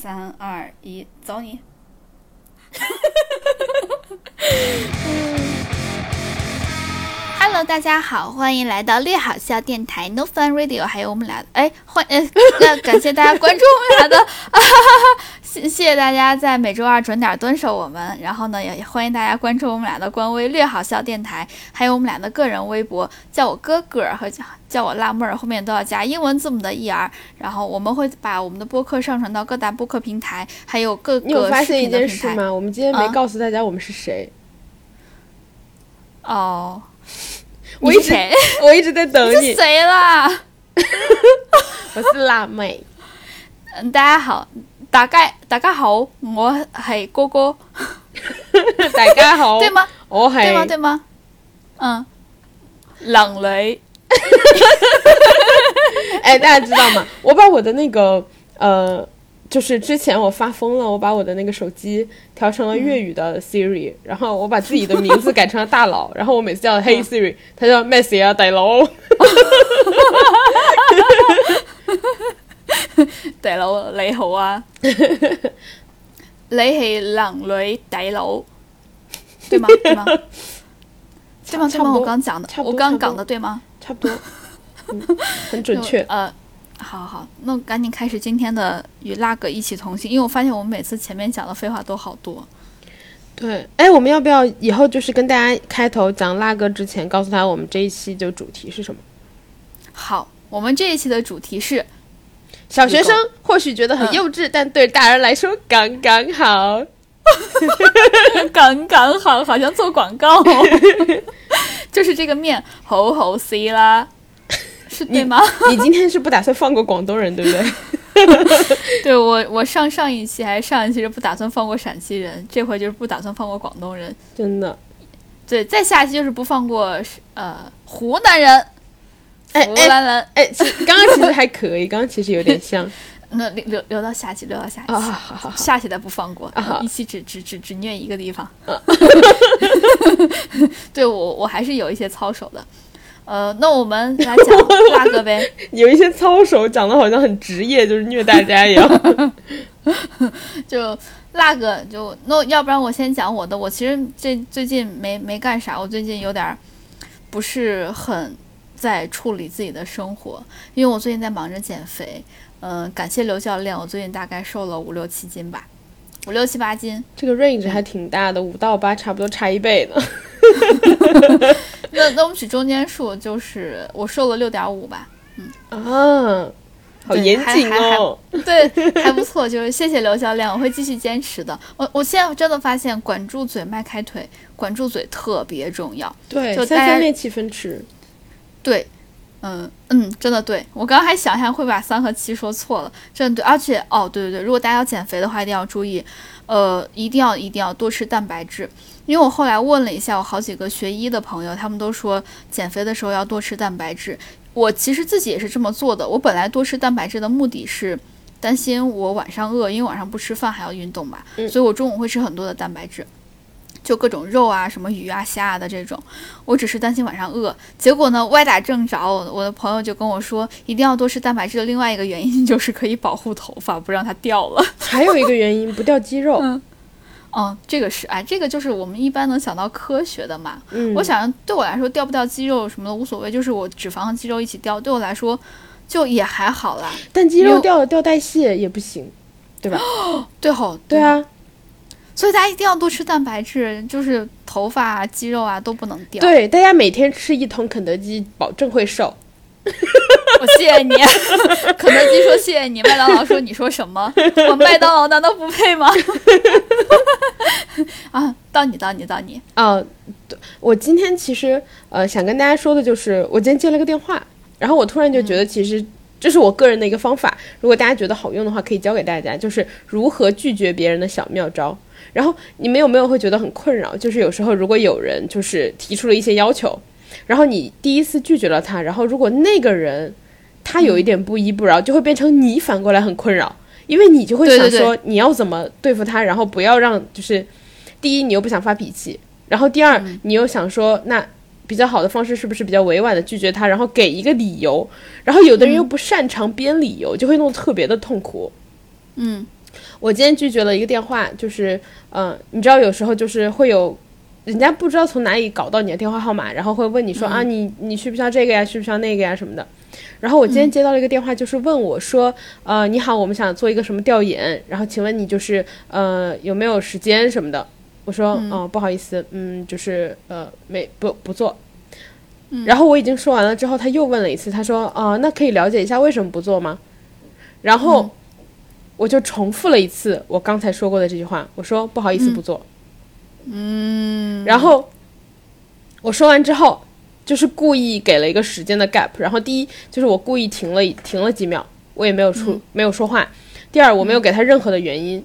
三二一，走你！Hello，大家好，欢迎来到略好笑电台 No Fun Radio，还有我们俩，哎，欢，呃，要感谢大家关注我们俩的，啊哈哈，谢谢谢大家在每周二准点蹲守我们，然后呢，也也欢迎大家关注我们俩的官微略好笑电台，还有我们俩的个人微博，叫我哥哥和叫叫我辣妹儿，后面都要加英文字母的 er，然后我们会把我们的播客上传到各大播客平台，还有各你有个视发现一频的平台。件事吗？我们今天没啊告诉大家我们是谁。哦，我一直？我一直在等你你是。谁啦？我是辣妹。嗯，大家好，大家大家好，我係哥哥，大家好，對嗎？我對嗎？係對嗎？嗯，冷女，哎，大家知道吗？我把我的那个呃，就是之前我发疯了，我把我的那个手机调成了粤语的 Siri，、然后我把自己的名字改成了大佬，然后我每次叫嗯 Hey Siri，他叫咩事啊，大佬。大佬你好啊，你係冷女大佬，對嗎？對嗎？對嗎？對嗎？差不多我刚讲的，我剛差不多講的对吗？差不多，嗯，很准确。呃，好好，那我趕緊開始今天的與辣哥一起同行，因为我发现我们每次前面讲的废话都好多。对，哎，我们要不要以后就是跟大家开头讲辣哥之前，告诉他我们这一期就主题是什么？好，我们这一期的主题是小学生或许觉得很嗯幼稚，但对大人来说刚刚好。刚刚好，好像做广告、哦，就是这个面好好吃啦，是对吗？你今天是不打算放过广东人，对不对？对我，我上上一期还是上一期是不打算放过陕西人，这回就是不打算放过广东人，真的，对，再下一期就是不放过呃湖南人、哎湖南人，哎，其刚刚其实还可以，刚刚其实有点像。那留留留到下期，留到下期，啊，好好好，下期再不放过，啊一期只只只只虐一个地方。对我我还是有一些操守的。呃，那我们来讲 辣哥呗。有一些操守讲的好像很职业，就是虐大家一样。就辣哥就那要不然我先讲我的。我其实这最近没没干啥，我最近有点儿不是很在处理自己的生活，因为我最近在忙着减肥。嗯、感谢刘教练，我最近大概瘦了五六七斤吧，五六七八斤。这个 range 还挺大的，五到八差不多差一倍呢。那那我们取中间数，就是我瘦了六点五吧。嗯啊，好严谨哦。对，还不错，就是谢谢刘教练，我会继续坚持的。我我现在真的发现，管住嘴，迈开腿，管住嘴特别重要。对，三分练七分吃。对，嗯嗯，真的对。我刚刚还想一下会把三和七说错了，真的对。而且哦，对对对，如果大家要减肥的话，一定要注意，呃，一定要一定要多吃蛋白质。因为我后来问了一下我好几个学医的朋友，他们都说减肥的时候要多吃蛋白质。我其实自己也是这么做的。我本来多吃蛋白质的目的是担心我晚上饿，因为晚上不吃饭还要运动嘛，嗯所以我中午会吃很多的蛋白质。就各种肉啊、什么鱼啊、虾啊的这种，我只是担心晚上饿。结果呢，歪打正着，我我的朋友就跟我说，一定要多吃蛋白质的另外一个原因就是可以保护头发，不让它掉了。还有一个原因，不掉肌肉。嗯，这个是哎，这个就是我们一般能想到科学的嘛。嗯，我想对我来说，掉不掉肌肉什么的无所谓，就是我脂肪和肌肉一起掉，对我来说就也还好啦。但肌肉掉了掉代谢也不行，对吧？对吼，对啊，所以大家一定要多吃蛋白质，就是头发啊、肌肉啊都不能掉。对，大家每天吃一桶肯德基，保证会瘦。我谢谢你，肯德基说谢谢你，麦当劳说你说什么？我麦当劳难道不配吗？啊，到你，到你，到你。啊，对我今天其实呃想跟大家说的就是，我今天接了个电话，然后我突然就觉得其实。这是我个人的一个方法，如果大家觉得好用的话，可以教给大家，就是如何拒绝别人的小妙招。然后你们有没有会觉得很困扰？就是有时候如果有人就是提出了一些要求，然后你第一次拒绝了他，然后如果那个人他有一点不依不饶，就会变成你反过来很困扰，因为你就会想说你要怎么对付他，然后不要让就是第一你又不想发脾气，然后第二你又想说那。比较好的方式是不是比较委婉的拒绝他，然后给一个理由？然后有的人又不擅长编理由，就会弄得特别的痛苦。嗯，我今天拒绝了一个电话，就是嗯、你知道有时候就是会有。人家不知道从哪里搞到你的电话号码，然后会问你说、啊，你你需不需要这个呀，需不需要那个呀什么的。然后我今天接到了一个电话，就是问我说，呃，你好，我们想做一个什么调研，然后请问你就是呃有没有时间什么的。我说，哦、不好意思，嗯，就是呃没不不做。然后我已经说完了之后，他又问了一次，他说，哦、那可以了解一下为什么不做吗？然后我就重复了一次我刚才说过的这句话，我说不好意思，不做。嗯，然后我说完之后，就是故意给了一个时间的 gap。然后第一就是我故意停了停了几秒，我也没有出、没有说话。第二，我没有给他任何的原因。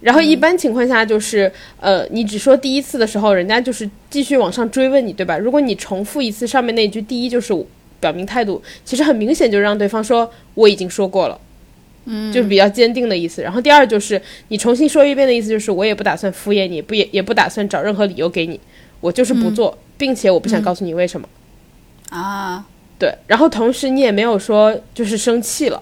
然后一般情况下就是，呃，你只说第一次的时候，人家就是继续往上追问你，对吧？如果你重复一次上面那句，第一就是表明态度，其实很明显就让对方说我已经说过了。嗯，就是比较坚定的意思。然后第二就是你重新说一遍的意思，就是我也不打算敷衍你，不也也不打算找任何理由给你，我就是不做，并且我不想告诉你为什么。啊，对，然后同时你也没有说就是生气了，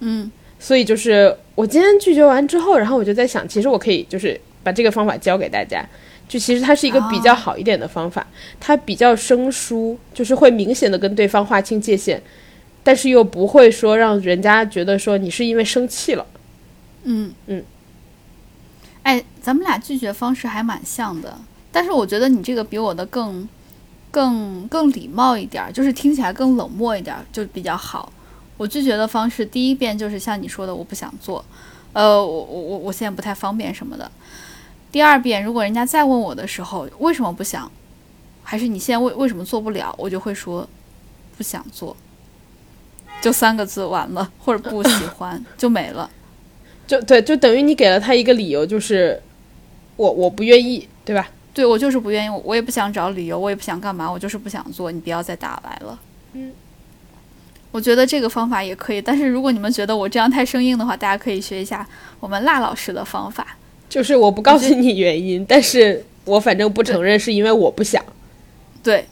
嗯，所以就是我今天拒绝完之后，然后我就在想，其实我可以就是把这个方法教给大家，就其实它是一个比较好一点的方法，它比较生疏，就是会明显的跟对方划清界限，但是又不会说让人家觉得说你是因为生气了。嗯嗯，哎，咱们俩拒绝方式还蛮像的，但是我觉得你这个比我的更、更、更礼貌一点儿，就是听起来更冷漠一点儿，就比较好。我拒绝的方式，第一遍就是像你说的，我不想做，呃，我我我我现在不太方便什么的。第二遍，如果人家再问我的时候，为什么不想，还是你现在为为什么做不了，我就会说不想做，就三个字完了，或者不 喜欢就没了。就对，就等于你给了他一个理由，就是我我不愿意，对吧？对我就是不愿意，我我也不想找理由，我也不想干嘛，我就是不想做，你不要再打来了。嗯，我觉得这个方法也可以，但是如果你们觉得我这样太生硬的话，大家可以学一下我们辣老师的方法。就是我不告诉你原因，但是我反正不承认是因为我不想。对，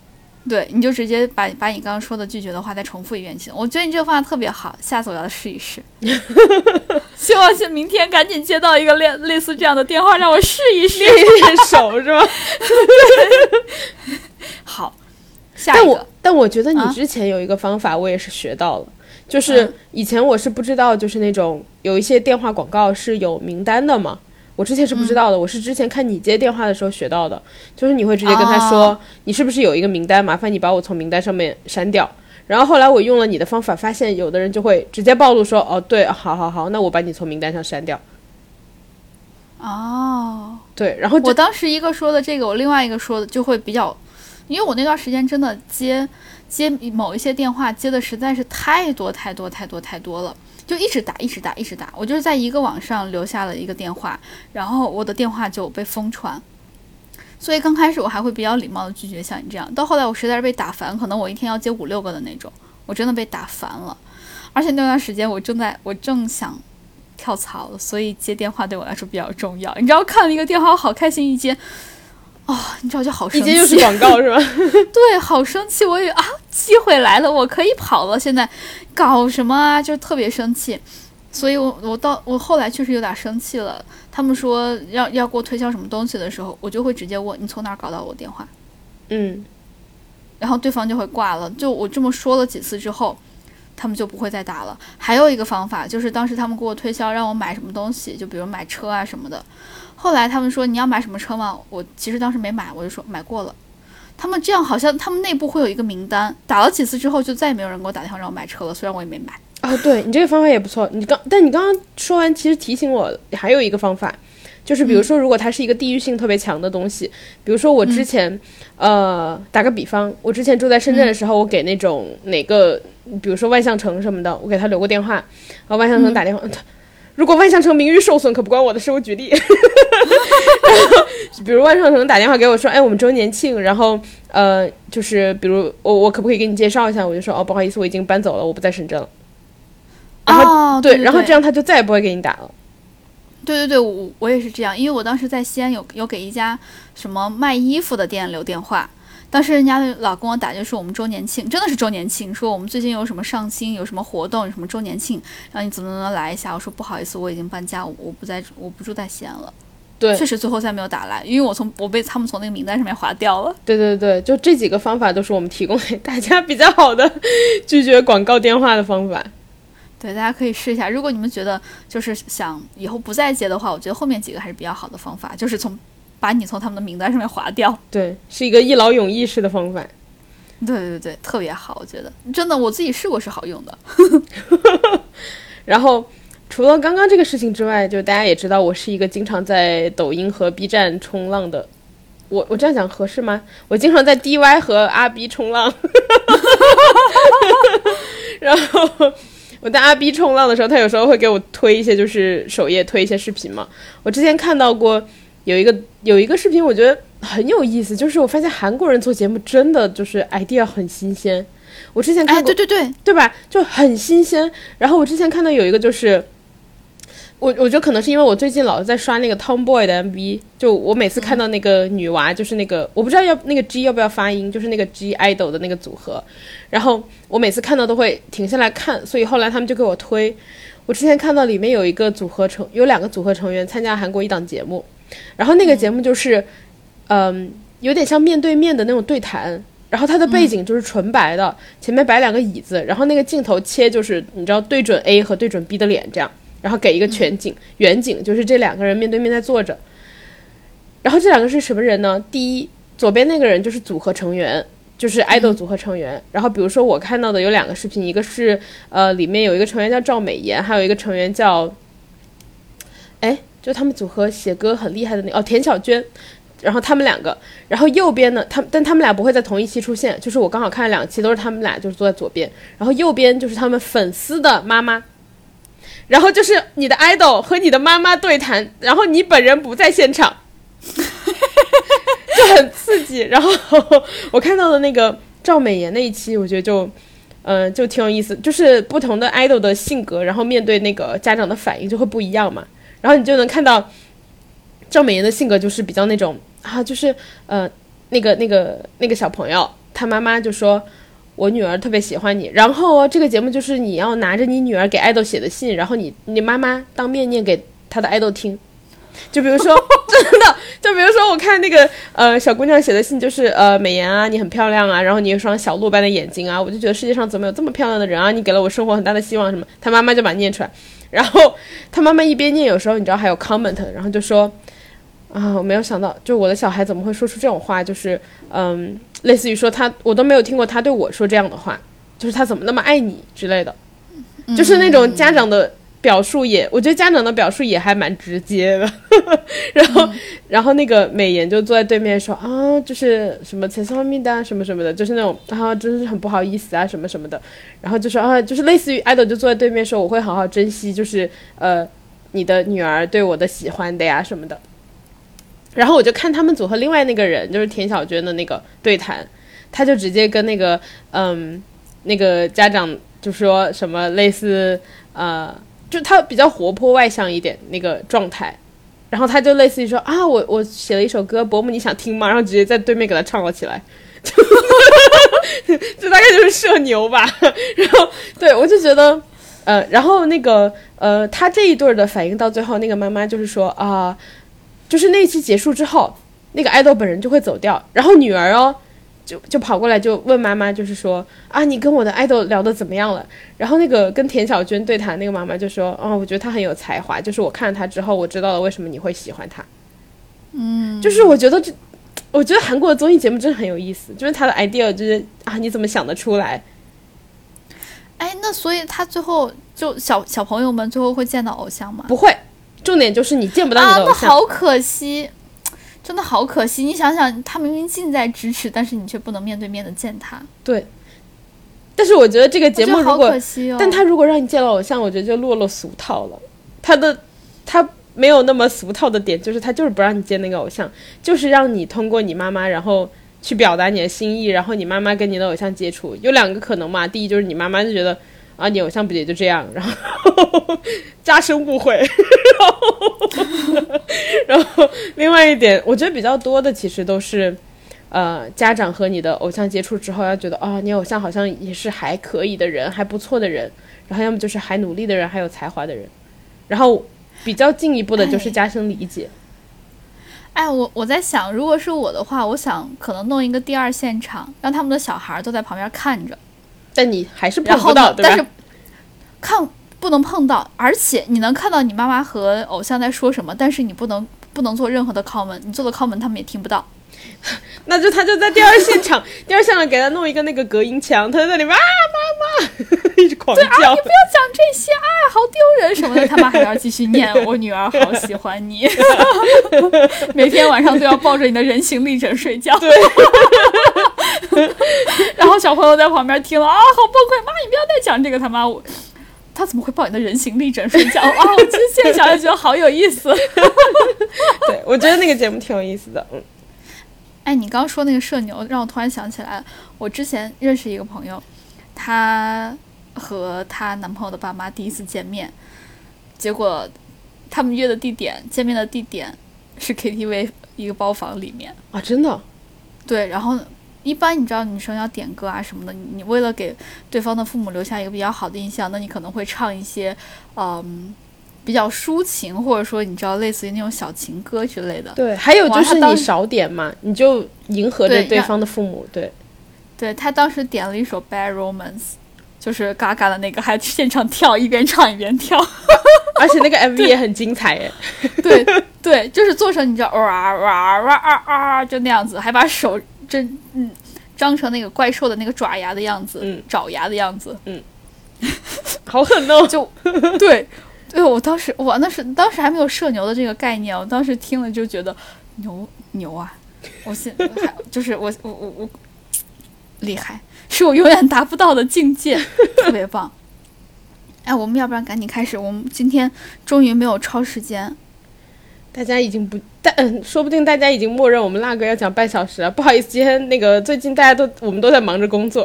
对，你就直接把把你刚刚说的拒绝的话再重复一遍就行。我觉得你这个方法特别好，下次我要试一试。希望是明天赶紧接到一个类类似这样的电话，让我试一试。练练手 是吧？好，下一个，但我觉得你啊之前有一个方法，我也是学到了，就是嗯以前我是不知道，就是那种有一些电话广告是有名单的嘛。我之前是不知道的，我是之前看你接电话的时候学到的，就是你会直接跟他说，哦你是不是有一个名单，麻烦你把我从名单上面删掉。然后后来我用了你的方法，发现有的人就会直接暴露说，哦，对，好好好，那我把你从名单上删掉。哦，对，然后我当时一个说的这个，我另外一个说的就会比较，因为我那段时间真的接接某一些电话接的实在是太多太多太多太多了，就一直打一直打一直打。我就是在一个网上留下了一个电话，然后我的电话就被疯传。所以刚开始我还会比较礼貌的拒绝像你这样，到后来我实在是被打烦，可能我一天要接五六个的那种，我真的被打烦了。而且那段时间我正在我正想跳槽，所以接电话对我来说比较重要。你知道看了一个电话，我好开心，一接，哦，你知道就好生气，又是广告是吧？对，好生气，我以为啊，机会来了，我可以跑了，现在搞什么啊？就特别生气。所以我我到我后来确实有点生气了。他们说要要给我推销什么东西的时候，我就会直接问你从哪儿搞到我电话，嗯，然后对方就会挂了。就我这么说了几次之后，他们就不会再打了。还有一个方法就是当时他们给我推销让我买什么东西，就比如买车啊什么的。后来他们说你要买什么车吗？我其实当时没买，我就说买过了。他们这样好像他们内部会有一个名单，打了几次之后就再也没有人给我打电话让我买车了，虽然我也没买。哦，对你这个方法也不错。你刚，但你刚刚说完，其实提醒我还有一个方法，就是比如说，如果它是一个地域性特别强的东西，比如说我之前，呃，打个比方，我之前住在深圳的时候，我给那种哪个，比如说万象城什么的，我给他留过电话，然后万象城打电话。如果万象城名誉受损，可不关我的事。我举例，比如万象城打电话给我说，哎，我们周年庆，然后呃，就是比如我我可不可以给你介绍一下？我就说，哦，不好意思，我已经搬走了，我不在深圳了。然后哦，对然后这样他就再也不会给你打了。对对对，我我也是这样，因为我当时在西安有有给一家什么卖衣服的店留电话，当时人家老跟我打，就说我们周年庆真的是周年庆，说我们最近有什么上新，有什么活动，有什么周年庆，然后你怎么能来一下？我说不好意思，我已经搬家，我我不在，我不住在西安了。对，确实最后再没有打来，因为我从我被他们从那个名单上面划掉了。对对对，就这几个方法都是我们提供给大家比较好的拒绝广告电话的方法。对，大家可以试一下。如果你们觉得就是想以后不再接的话，我觉得后面几个还是比较好的方法，就是从把你从他们的名单上面划掉。对，是一个一劳永逸式的方法。对对对，特别好，我觉得真的我自己试过是好用的。然后。除了刚刚这个事情之外，就大家也知道，我是一个经常在抖音和 B 站冲浪的。我我这样讲合适吗？我经常在 DY 和阿 B 冲浪。然后我在阿 B 冲浪的时候，他有时候会给我推一些，就是首页推一些视频嘛。我之前看到过有一个有一个视频，我觉得很有意思，就是我发现韩国人做节目真的就是 idea 很新鲜。我之前看过，对对对，对吧？就很新鲜。然后我之前看到有一个就是。我我觉得可能是因为我最近老是在刷那个 Tomboy 的 MV，就我每次看到那个女娃，就是那个我不知道要那个 G 要不要发音，就是那个 G idol 的那个组合，然后我每次看到都会停下来看，所以后来他们就给我推。我之前看到里面有一个组合成有两个组合成员参加韩国一档节目，然后那个节目就是，嗯，有点像面对面的那种对谈，然后它的背景就是纯白的，前面摆两个椅子，然后那个镜头切就是你知道对准 A 和对准 B 的脸这样。然后给一个全景远景，就是这两个人面对面在坐着。然后这两个是什么人呢？第一，左边那个人就是组合成员，就是爱豆组合成员。然后比如说我看到的有两个视频，一个是呃里面有一个成员叫赵美妍，还有一个成员叫，哎，就他们组合写歌很厉害的那哦田小娟。然后他们两个，然后右边呢，他但他们俩不会在同一期出现，就是我刚好看了两期都是他们俩就是坐在左边，然后右边就是他们粉丝的妈妈。然后就是你的 idol 和你的妈妈对谈，然后你本人不在现场，就很刺激。然后我看到的那个赵美妍那一期，我觉得就，嗯，就挺有意思。就是不同的 idol 的性格，然后面对那个家长的反应就会不一样嘛。然后你就能看到赵美妍的性格就是比较那种啊，就是呃，那个那个那个小朋友，他妈妈就说。我女儿特别喜欢你，然后这个节目就是你要拿着你女儿给爱豆写的信，然后你你妈妈当面念给她的爱豆听，就比如说 真的，就比如说我看那个呃小姑娘写的信，就是呃美颜啊，你很漂亮啊，然后你有双小鹿般的眼睛啊，我就觉得世界上怎么有这么漂亮的人啊，你给了我生活很大的希望什么，她妈妈就把念出来，然后他妈妈一边念，有时候你知道还有 comment，然后就说啊我没有想到，就我的小孩怎么会说出这种话，就是嗯。类似于说他，我都没有听过他对我说这样的话，就是他怎么那么爱你之类的，就是那种家长的表述也，我觉得家长的表述也还蛮直接的。然后，然后那个美颜就坐在对面说啊，就是什么“彩色蜜的什么什么的，就是那种啊，真是很不好意思啊，什么什么的。然后就说啊，就是类似于爱豆就坐在对面说，我会好好珍惜，就是呃，你的女儿对我的喜欢的呀什么的。然后我就看他们组和另外那个人，就是田小娟的那个对谈，他就直接跟那个嗯那个家长就说什么类似呃，就他比较活泼外向一点那个状态，然后他就类似于说啊我我写了一首歌，伯母你想听吗？然后直接在对面给他唱了起来，这大概就是社牛吧。然后对我就觉得呃，然后那个呃他这一对的反应到最后，那个妈妈就是说啊。就是那期结束之后，那个爱豆本人就会走掉，然后女儿哦，就就跑过来就问妈妈，就是说啊，你跟我的爱豆聊的怎么样了？然后那个跟田小娟对谈那个妈妈就说，哦，我觉得他很有才华，就是我看了他之后，我知道了为什么你会喜欢他。嗯，就是我觉得这，我觉得韩国的综艺节目真的很有意思，就是他的 idea 就是啊，你怎么想得出来？哎，那所以他最后就小小朋友们最后会见到偶像吗？不会。重点就是你见不到你的偶像，那好可惜，真的好可惜。你想想，他明明近在咫尺，但是你却不能面对面的见他。对。但是我觉得这个节目如果，哦、但他如果让你见到偶像，我觉得就落落俗套了。他的他没有那么俗套的点，就是他就是不让你见那个偶像，就是让你通过你妈妈，然后去表达你的心意，然后你妈妈跟你的偶像接触。有两个可能嘛，第一就是你妈妈就觉得。啊，你偶像不也就这样，然后加深误会，然后，然后另外一点，我觉得比较多的其实都是，呃，家长和你的偶像接触之后，要觉得哦，你偶像好像也是还可以的人，还不错的人，然后要么就是还努力的人，还有才华的人，然后比较进一步的就是加深理解。哎，我我在想，如果是我的话，我想可能弄一个第二现场，让他们的小孩都在旁边看着，但你还是碰不到，对吧？但是看不能碰到，而且你能看到你妈妈和偶像在说什么，但是你不能不能做任何的 comment，你做的 comment 他们也听不到。那就他就在第二现场，第二现场给他弄一个那个隔音墙，他在那里面啊妈妈，一直狂叫。你不要讲这些，啊，好丢人什么的。他妈还要继续念，我女儿好喜欢你，每天晚上都要抱着你的人形立枕睡觉。对，然后小朋友在旁边听了啊，好崩溃！妈，你不要再讲这个，他妈我。他怎么会抱你的人形立枕睡觉啊？我其实现在想想觉得好有意思。对，我觉得那个节目挺有意思的，嗯，哎，你刚说那个社牛，让我突然想起来，我之前认识一个朋友，她和她男朋友的爸妈第一次见面，结果他们约的地点，见面的地点是 KTV 一个包房里面。啊，真的，对，然后一般你知道女生要点歌啊什么的，你你为了给对方的父母留下一个比较好的印象，那你可能会唱一些嗯比较抒情，或者说你知道类似于那种小情歌之类的。对，还有就是你少点嘛，你就迎合着对方的父母，对，对他当时点了一首《Bad Romance》，就是嘎嘎的那个，还现场跳，一边唱一边跳。而且那个 MV 也很精彩耶，对对，就是做成你知道哇哇哇啊啊，就那样子，还把手真嗯张成那个怪兽的那个爪牙的样子，嗯爪牙的样子，嗯 好狠哦，就对。对，我当时我那是当时还没有社牛的这个概念，我当时听了就觉得牛牛啊！我现还就是我我我我厉害，是我永远达不到的境界，特别棒。哎，我们要不然赶紧开始，我们今天终于没有超时间。大家已经不，但嗯，说不定大家已经默认我们那个要讲半小时了。不好意思，今天那个最近大家都我们都在忙着工作，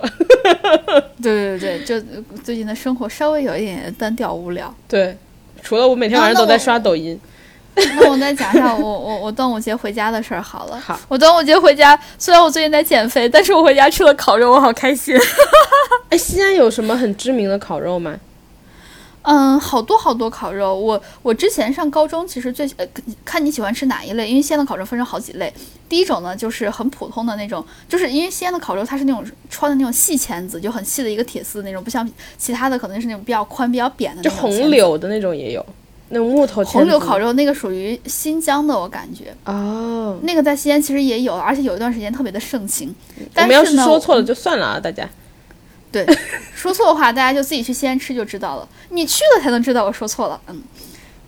对对对，就呃最近的生活稍微有一点单调无聊。对，除了我每天晚上都在刷抖音。那我再讲一下我我我端午节回家的事儿好了。好，我端午节回家，虽然我最近在减肥，但是我回家吃了烤肉，我好开心。哎，西安有什么很知名的烤肉吗？嗯，好多好多烤肉。我我之前上高中，其实最呃看你喜欢吃哪一类，因为西安的烤肉分成好几类。第一种呢，就是很普通的那种，就是因为西安的烤肉它是那种穿的那种细签子，就很细的一个铁丝那种，不像其他的可能是那种比较宽、比较扁的那就种就。红柳的那种也有，那种木头红柳烤肉肉那个属于新疆的，我感觉哦。那个在西安其实也有，而且有一段时间特别的盛行。我们要说错了就算了啊，大家。对，说错的话，大家就自己去西安吃就知道了。你去了才能知道我说错了。嗯，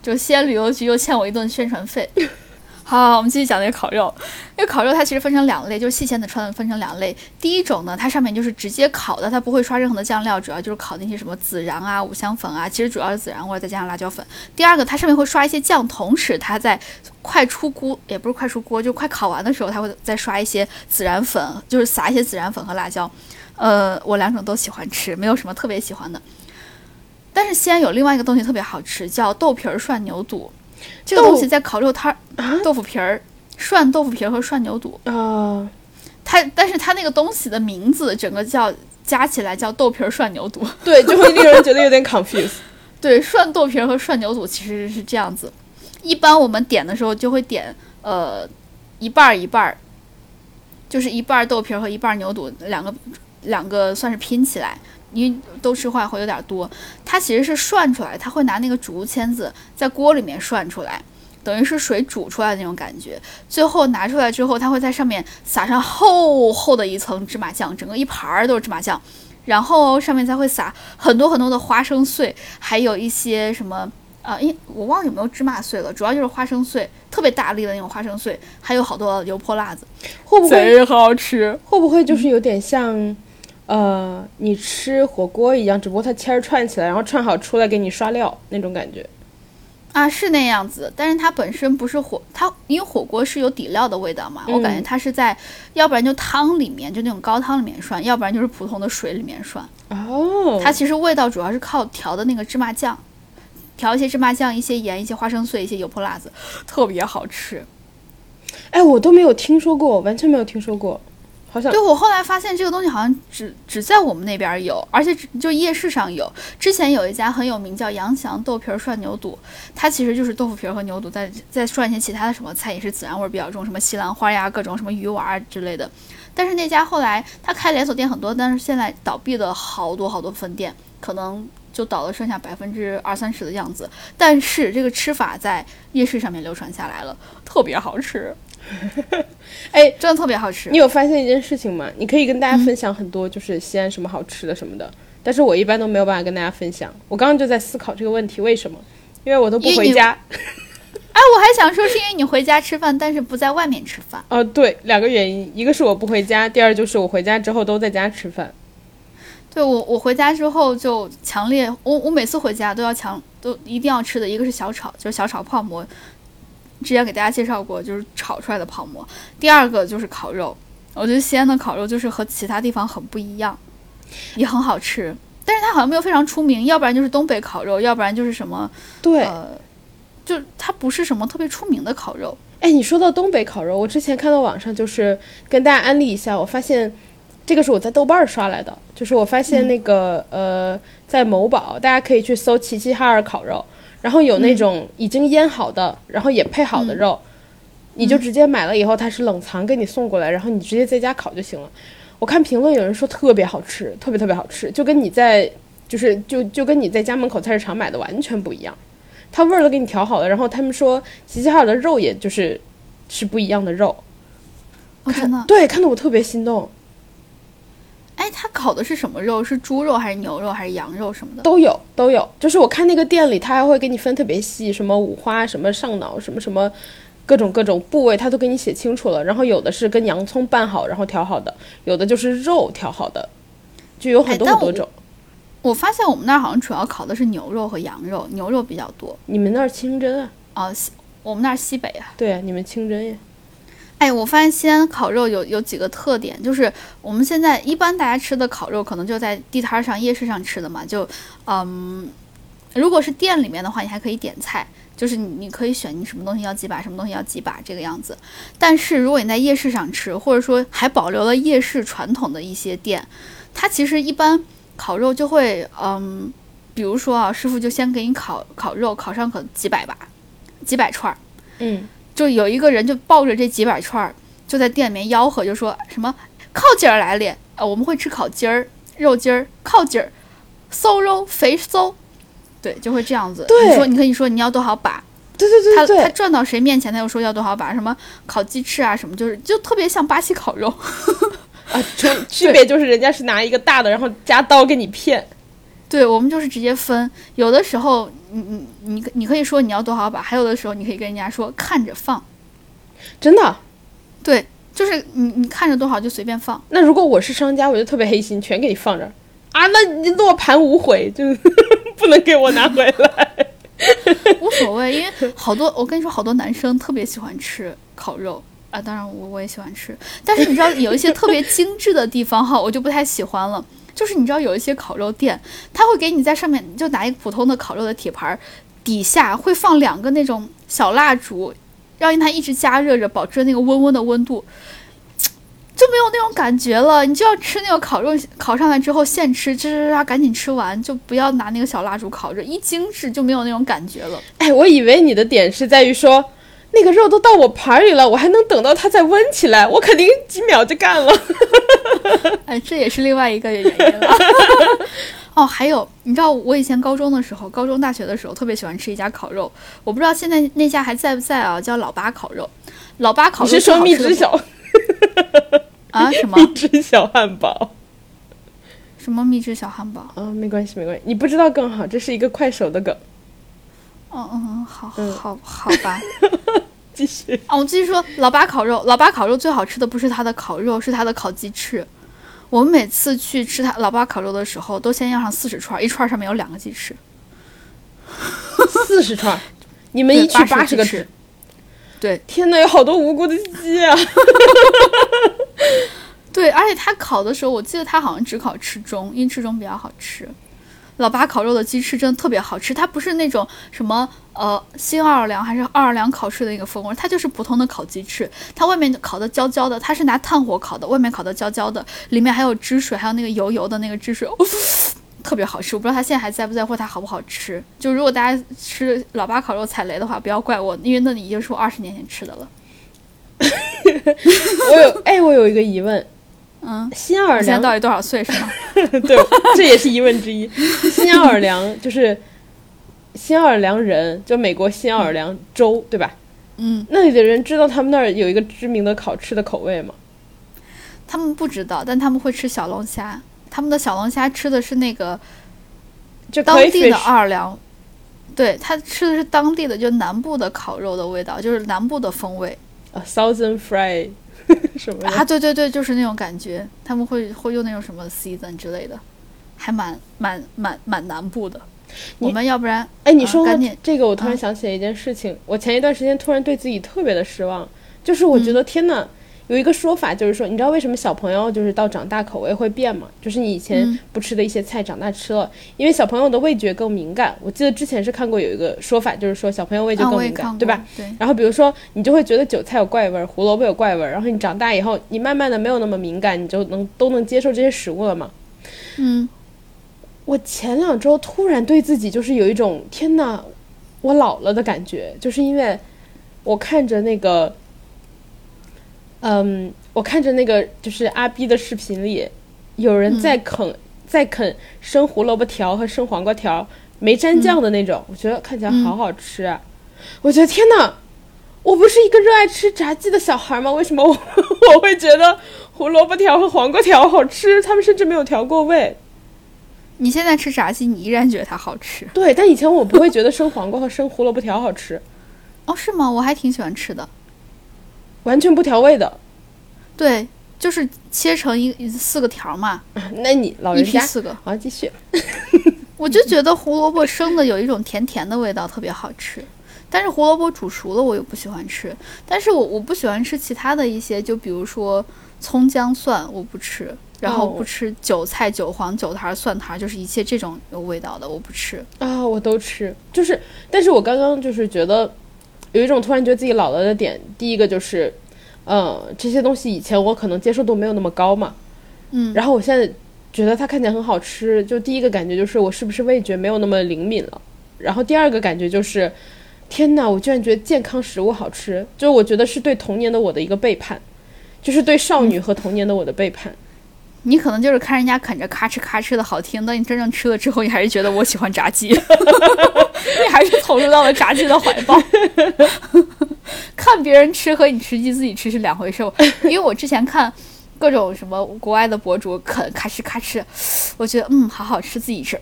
就西安旅游局又欠我一顿宣传费。好，我们继续讲那个烤肉。那个烤肉它其实分成两类，就是细钳子穿的分成两类。第一种呢，它上面就是直接烤的，它不会刷任何的酱料，主要就是烤那些什么孜然啊、五香粉啊，其实主要是孜然味儿再加上辣椒粉。第二个，它上面会刷一些酱，同时它在快出锅，也不是快出锅，就快烤完的时候，它会再刷一些孜然粉，就是撒一些孜然粉和辣椒。呃，我两种都喜欢吃，没有什么特别喜欢的。但是西安有另外一个东西特别好吃，叫豆皮儿涮牛肚。这个东西在烤肉摊儿，豆腐皮儿涮豆腐皮儿和涮牛肚。啊，它，但是它那个东西的名字整个叫加起来叫豆皮儿涮牛肚。对，就会令人觉得有点 confused。对，涮豆皮儿和涮牛肚其实是这样子。一般我们点的时候就会点呃一半儿一半儿，就是一半儿豆皮儿和一半儿牛肚，两个两个算是拼起来，因为都吃坏会有点多。它其实是涮出来，它会拿那个竹签子在锅里面涮出来。等于是水煮出来的那种感觉，最后拿出来之后，它会在上面撒上厚厚的一层芝麻酱，整个一盘儿都是芝麻酱，然后上面再会撒很多很多的花生碎，还有一些什么呃，因我忘了有没有芝麻碎了，主要就是花生碎，特别大粒的那种花生碎，还有好多油泼辣子，会不会贼好吃。会不会就是有点像，呃，你吃火锅一样，只不过它签儿串起来，然后串好出来给你刷料那种感觉。啊，是那样子，但是它本身不是火，它因为火锅是有底料的味道嘛，我感觉嗯它是在，要不然就汤里面，就那种高汤里面涮，要不然就是普通的水里面涮。哦，它其实味道主要是靠调的那个芝麻酱，调一些芝麻酱、一些盐、一些花生碎、一些油泼辣子，特别好吃。哎，我都没有听说过，完全没有听说过。对我后来发现这个东西好像只只在我们那边有，而且只就夜市上有。之前有一家很有名叫杨祥豆皮涮牛肚，它其实就是豆腐皮和牛肚，再再涮一些其他的什么菜，也是孜然味比较重，什么西兰花呀、各种什么鱼丸儿之类的。但是那家后来他开连锁店很多，但是现在倒闭的好多好多分店，可能就倒了剩下百分之二三十的样子。但是这个吃法在夜市上面流传下来了，特别好吃。哎，真的特别好吃。你有发现一件事情吗？你可以跟大家分享很多，就是西安什么好吃的什么的，但是我一般都没有办法跟大家分享。我刚刚就在思考这个问题，为什么？因为我都不回家。哎，我还想说是因为你回家吃饭，但是不在外面吃饭。哦，对，两个原因，一个是我不回家，第二就是我回家之后都在家吃饭。对我，我回家之后就强烈，我我每次回家都要强，都一定要吃的一个是小炒，就是小炒泡馍，之前给大家介绍过，就是炒出来的泡馍。第二个就是烤肉，我觉得西安的烤肉就是和其他地方很不一样，也很好吃，但是它好像没有非常出名，要不然就是东北烤肉，要不然就是什么，对，呃，就它不是什么特别出名的烤肉。哎，你说到东北烤肉，我之前看到网上就是跟大家安利一下，我发现这个是我在豆瓣儿刷来的，就是我发现那个、呃，在某宝大家可以去搜齐齐哈尔烤肉，然后有那种已经腌好的，然后也配好的肉，你就直接买了以后它是冷藏给你送过来，然后你直接在家烤就行了。我看评论有人说特别好吃，特别特别好吃，就跟你在就是就就跟你在家门口菜市场买的完全不一样。它味儿都给你调好了，然后他们说齐齐哈尔的肉也就是是不一样的肉，哦，真的？对，看得我特别心动，哎，它烤的是什么肉？是猪肉还是牛肉还是羊肉什么的？都有都有。就是我看那个店里，他还会给你分特别细，什么五花，什么上脑，什么什么，各种各种部位，他都给你写清楚了。然后有的是跟洋葱拌好，然后调好的，有的就是肉调好的，就有很多很多种。我发现我们那儿好像主要烤的是牛肉和羊肉，牛肉比较多。你们那儿清真啊？啊、西我们那儿西北啊。对啊，你们清真呀。哎，我发现西安烤肉有有几个特点，就是我们现在一般大家吃的烤肉可能就在地摊上、夜市上吃的嘛，就嗯，如果是店里面的话，你还可以点菜，就是你你可以选你什么东西要几把，什么东西要几把这个样子。但是如果你在夜市上吃，或者说还保留了夜市传统的一些店，它其实一般烤肉就会嗯，比如说啊，师傅就先给你烤烤肉，烤上可几百把、几百串儿。嗯，就有一个人就抱着这几百串儿，就在店里面吆喝，就说什么靠鸡儿来了，呃，我们会吃烤鸡儿、肉筋儿、靠鸡儿、馊肉、肥馊，对，就会这样子。对你说你可以说你要多少把，对对他对对，他转到谁面前，他又说要多少把，什么烤鸡翅啊什么，就是就特别像巴西烤肉。啊，区区别就是人家是拿一个大的，然后夹刀给你片。对我们就是直接分，有的时候你你你你可以说你要多少把，还有的时候你可以跟人家说看着放，真的。对，就是你你看着多少就随便放。那如果我是商家，我就特别黑心，全给你放这儿啊，那你落盘无悔，就 不能给我拿回来。无所谓，因为好多我跟你说，好多男生特别喜欢吃烤肉啊，当然我我也喜欢吃，但是你知道有一些特别精致的地方哈，我就不太喜欢了。就是你知道有一些烤肉店，他会给你在上面就拿一个普通的烤肉的铁盘儿，底下会放两个那种小蜡烛，让它一直加热着，保持那个温温的温度。就没有那种感觉了，你就要吃那个烤肉，烤上来之后现吃，吱吱吱赶紧吃完，就不要拿那个小蜡烛烤着，一精致就没有那种感觉了。哎，我以为你的点是在于说，那个肉都到我盘里了，我还能等到它再温起来，我肯定几秒就干了。哎，这也是另外一个原因了。哦，还有，你知道我以前高中的时候，高中大学的时候，特别喜欢吃一家烤肉，我不知道现在那家还在不在啊？叫老八烤肉。老八烤你肉是说蜜汁小啊？什么 蜜汁小汉堡？什么蜜汁小汉堡？啊、没关系没关系，你不知道更好，这是一个快手的梗。嗯嗯，好嗯好好吧。继续。啊，我继续说，老八烤肉，老八烤肉最好吃的不是它的烤肉，是它的烤鸡翅。我们每次去吃它老八烤肉的时候，都先要上四十串，一串上面有两个鸡翅。四十串，你们一去八十个鸡翅。对天呐，有好多无辜的鸡啊！对，而且他烤的时候，我记得他好像只烤翅中，因为翅中比较好吃。老八烤肉的鸡翅真的特别好吃，它不是那种什么呃新奥尔良还是奥尔良烤翅的那个风味，它就是普通的烤鸡翅，它外面烤的焦焦的，它是拿炭火烤的，外面烤的焦焦的，里面还有汁水，还有那个油油的那个汁水。特别好吃，我不知道它现在还在不在，或它好不好吃。就如果大家吃老八烤肉踩雷的话，不要怪我，因为那里已经是我二十年前吃的了。我有哎，我有一个疑问，嗯，新奥尔良现在到底多少岁是吗？对，这也是疑问之一。新奥尔良就是新奥尔良人，就美国新奥尔良州，对吧？嗯，那里的人知道他们那儿有一个知名的烤翅的口味吗？他们不知道，但他们会吃小龙虾。他们的小龙虾吃的是那个就当地的奥尔良，对他吃的是当地的，就南部的烤肉的味道，就是南部的风味。啊，Southern Fry 什么啊？对对对，就是那种感觉。他们会会用那种什么 season 之类的，还蛮蛮蛮蛮南部的。我们要不然，哎，你说这个，我突然想起来一件事情。我前一段时间突然对自己特别的失望，就是我觉得天呐。有一个说法，就是说，你知道为什么小朋友就是到长大口味会变吗？就是你以前不吃的一些菜，长大吃了，因为小朋友的味觉更敏感。我记得之前是看过有一个说法，就是说小朋友味觉更敏感，对吧？对。然后比如说，你就会觉得韭菜有怪味儿，胡萝卜有怪味儿，然后你长大以后，你慢慢的没有那么敏感，你就能都能接受这些食物了嘛？嗯。我前两周突然对自己就是有一种天呐，我老了的感觉，就是因为我看着那个。嗯，我看着那个就是阿 B 的视频里，有人在啃在啃生胡萝卜条和生黄瓜条，没沾酱的那种，我觉得看起来好好吃啊！我觉得天哪，我不是一个热爱吃炸鸡的小孩吗？为什么我 我会觉得胡萝卜条和黄瓜条好吃？他们甚至没有调过味。你现在吃炸鸡，你依然觉得它好吃？对，但以前我不会觉得生黄瓜和生胡萝卜条好吃。哦，是吗？我还挺喜欢吃的。完全不调味的，对，就是切成一四个条嘛。那你老人家四个，好继续。我就觉得胡萝卜生的有一种甜甜的味道，特别好吃。但是胡萝卜煮熟了我又不喜欢吃。但是我我不喜欢吃其他的一些，就比如说葱姜蒜我不吃，然后不吃韭菜、韭黄、韭苔、蒜苔，就是一切这种有味道的我不吃啊，我都吃。就是，但是我刚刚就是觉得。有一种突然觉得自己老了的点，第一个就是，嗯，这些东西以前我可能接受度没有那么高嘛，嗯，然后我现在觉得它看起来很好吃，就第一个感觉就是我是不是味觉没有那么灵敏了，然后第二个感觉就是，天哪，我居然觉得健康食物好吃，就我觉得是对童年的我的一个背叛，就是对少女和童年的我的背叛。你可能就是看人家啃着咔哧咔哧的好听，但你真正吃了之后，你还是觉得我喜欢炸鸡，你还是投入到了炸鸡的怀抱。看别人吃和你实际自己吃是两回事。因为我之前看各种什么国外的博主啃咔哧咔哧，我觉得嗯好好吃，自己吃，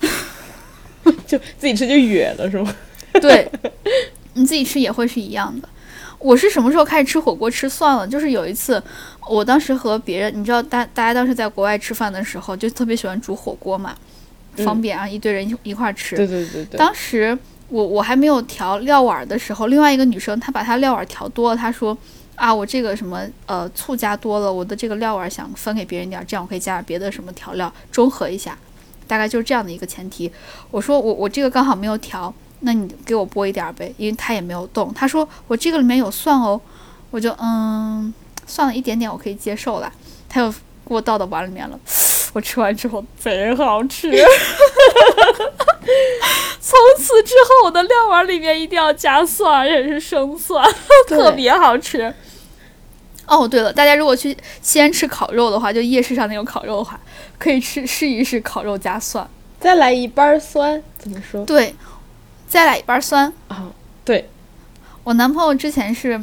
就自己吃就哕了是吗？对，你自己吃也会是一样的。我是什么时候开始吃火锅吃蒜了？就是有一次，我当时和别人，你知道，大大家当时在国外吃饭的时候，就特别喜欢煮火锅嘛，方便啊，一堆人一一块吃。对对对对。当时我我还没有调料碗的时候，另外一个女生她把她料碗调多了，她说啊，我这个什么呃醋加多了，我的这个料碗想分给别人点，这样我可以加点别的什么调料中和一下，大概就是这样的一个前提。我说我我这个刚好没有调。那你给我拨一点呗，因为她也没有动。她说我这个里面有蒜哦，我就嗯，算了一点点我可以接受了。她又给我倒到碗里面了，我吃完之后贼好吃。从此之后我的料碗里面一定要加蒜，而且是生蒜，特别好吃。哦，对了，大家如果去西安吃烤肉的话，就夜市上那种烤肉的话，可以吃试一试烤肉加蒜，再来一半酸，怎么说？对。再来一半酸啊！对，我男朋友之前是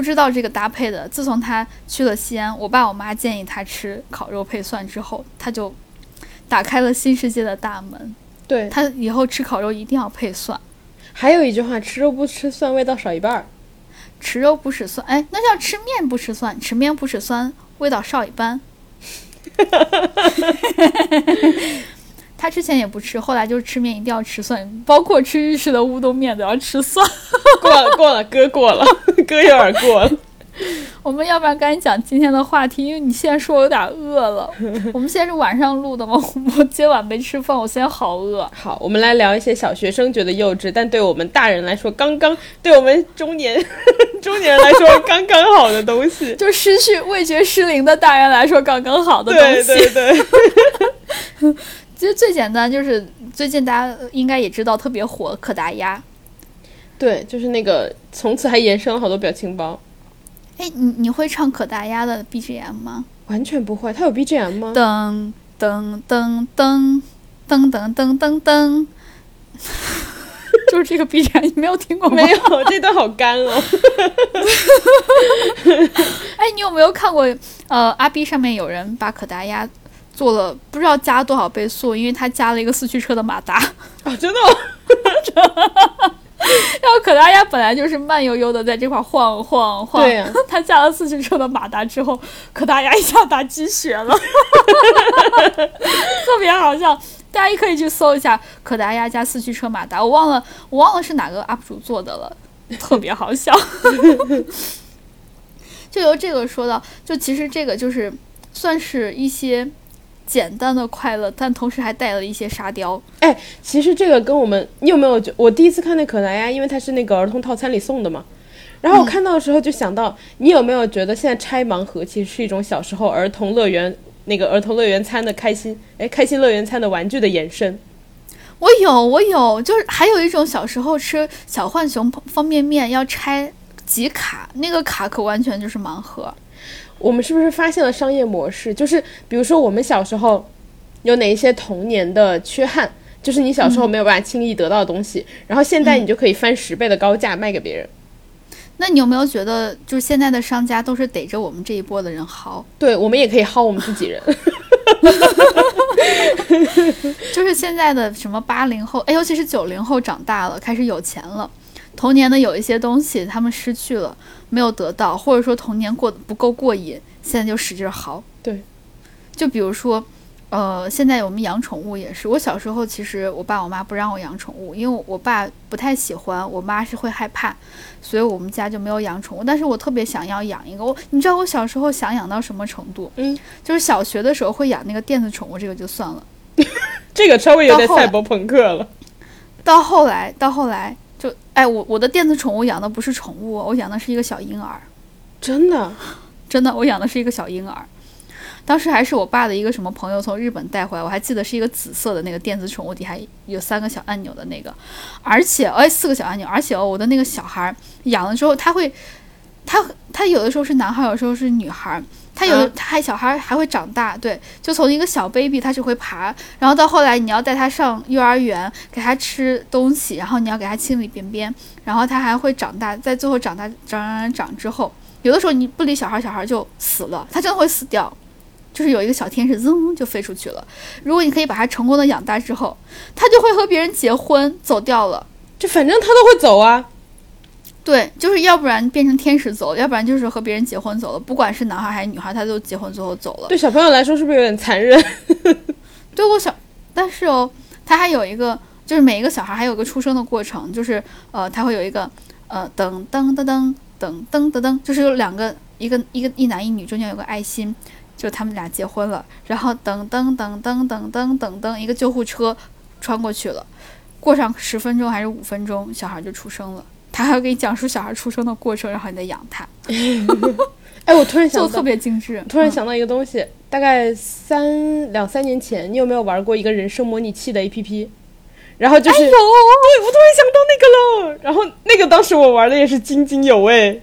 不知道这个搭配的。自从他去了西安，我爸我妈建议他吃烤肉配蒜之后，他就打开了新世界的大门。对他以后吃烤肉一定要配蒜。还有一句话，吃肉不吃蒜，味道少一半儿。吃肉不吃蒜，哎，那叫吃面不吃蒜，吃面不吃蒜，味道少一半。他之前也不吃，后来就是吃面一定要吃蒜，包括吃日式的乌冬面都要吃蒜。过了过了，哥过了，哥有点过了。我们要不然赶紧讲今天的话题，因为你现在说我有点饿了。我们现在是晚上录的吗？我今晚没吃饭，我现在好饿。好，我们来聊一些小学生觉得幼稚，但对我们大人来说刚刚，对我们中年 中年人来说刚刚好的东西，就失去味觉失灵的大人来说刚刚好的东西。对对对。其实最简单就是最近大家应该也知道特别火可达鸭。对，就是那个，从此还延伸了好多表情包。哎，你你会唱可达鸭的 BGM 吗？完全不会，它有 BGM 吗？噔噔噔噔噔噔噔噔噔，就是这个 BGM，你没有听过吗？没有，这段好干哦。哎，你有没有看过？呃，阿 B 上面有人把可达鸭做了，不知道加多少倍速，因为他加了一个四驱车的马达。啊，真的。然后可达鸭本来就是慢悠悠的在这块晃晃晃，它 加了四驱车的马达之后，可达鸭一下打鸡血了，特别好笑。大家也可以去搜一下可达鸭加四驱车马达，我忘了我忘了是哪个 UP 主做的了，特别好笑。就由这个说到，就其实这个就是算是一些。简单的快乐，但同时还带了一些沙雕。哎，其实这个跟我们，你有没有？我第一次看那可达鸭，因为它是那个儿童套餐里送的嘛。然后我看到的时候就想到，你有没有觉得现在拆盲盒其实是一种小时候儿童乐园那个儿童乐园餐的开心？哎，开心乐园餐的玩具的延伸。我有，我有，就是还有一种小时候吃小浣熊方便面要拆集卡，那个卡可完全就是盲盒。我们是不是发现了商业模式？就是比如说，我们小时候有哪一些童年的缺憾，就是你小时候没有办法轻易得到的东西，然后现在你就可以翻十倍的高价卖给别人。那你有没有觉得，就是现在的商家都是逮着我们这一波的人薅？对，我们也可以薅我们自己人。就是现在的什么八零后，哎，尤其是九零后长大了，开始有钱了。童年的有一些东西，他们失去了，没有得到，或者说童年过得不够过瘾，现在就使劲嚎。对，就比如说，呃，现在我们养宠物也是。我小时候其实我爸我妈不让我养宠物，因为我爸不太喜欢，我妈是会害怕，所以我们家就没有养宠物。但是我特别想要养一个。我，你知道我小时候想养到什么程度？嗯，就是小学的时候会养那个电子宠物，这个就算了。这个稍微有点赛博朋克了。到后来，到后来。就哎，我我的电子宠物养的不是宠物，我养的是一个小婴儿，真的，真的，我养的是一个小婴儿。当时还是我爸的一个什么朋友从日本带回来，我还记得是一个紫色的那个电子宠物，底下有三个小按钮的那个，而且哎四个小按钮，而且哦我的那个小孩养了之后，他会，他他有的时候是男孩，有时候是女孩。他有，他还小孩还会长大，对，就从一个小 baby 他就会爬，然后到后来你要带他上幼儿园，给他吃东西，然后你要给他清理便便，然后他还会长大，在最后长大长长长之后，有的时候你不理小孩，小孩就死了，他真的会死掉，就是有一个小天使噌就飞出去了。如果你可以把他成功的养大之后，他就会和别人结婚走掉了，就反正他都会走啊。对，就是要不然变成天使走，要不然就是和别人结婚走了。不管是男孩还是女孩，他都结婚最后走了。对小朋友来说是不是有点残忍？对我小，但是哦，他还有一个，就是每一个小孩还有个出生的过程，就是呃，他会有一个呃噔噔噔噔噔噔噔噔，就是有两个，一个一个一男一女，中间有个爱心，就他们俩结婚了。然后噔噔噔噔噔噔噔噔，一个救护车穿过去了，过上十分钟还是五分钟，小孩就出生了。他还要给你讲述小孩出生的过程，然后你再养他。哎，我突然想到，特别精致。突然想到一个东西，大概三两三年前，你有没有玩过一个人生模拟器的 APP？然后就是，对，我突然想到那个了。然后那个当时我玩的也是津津有味。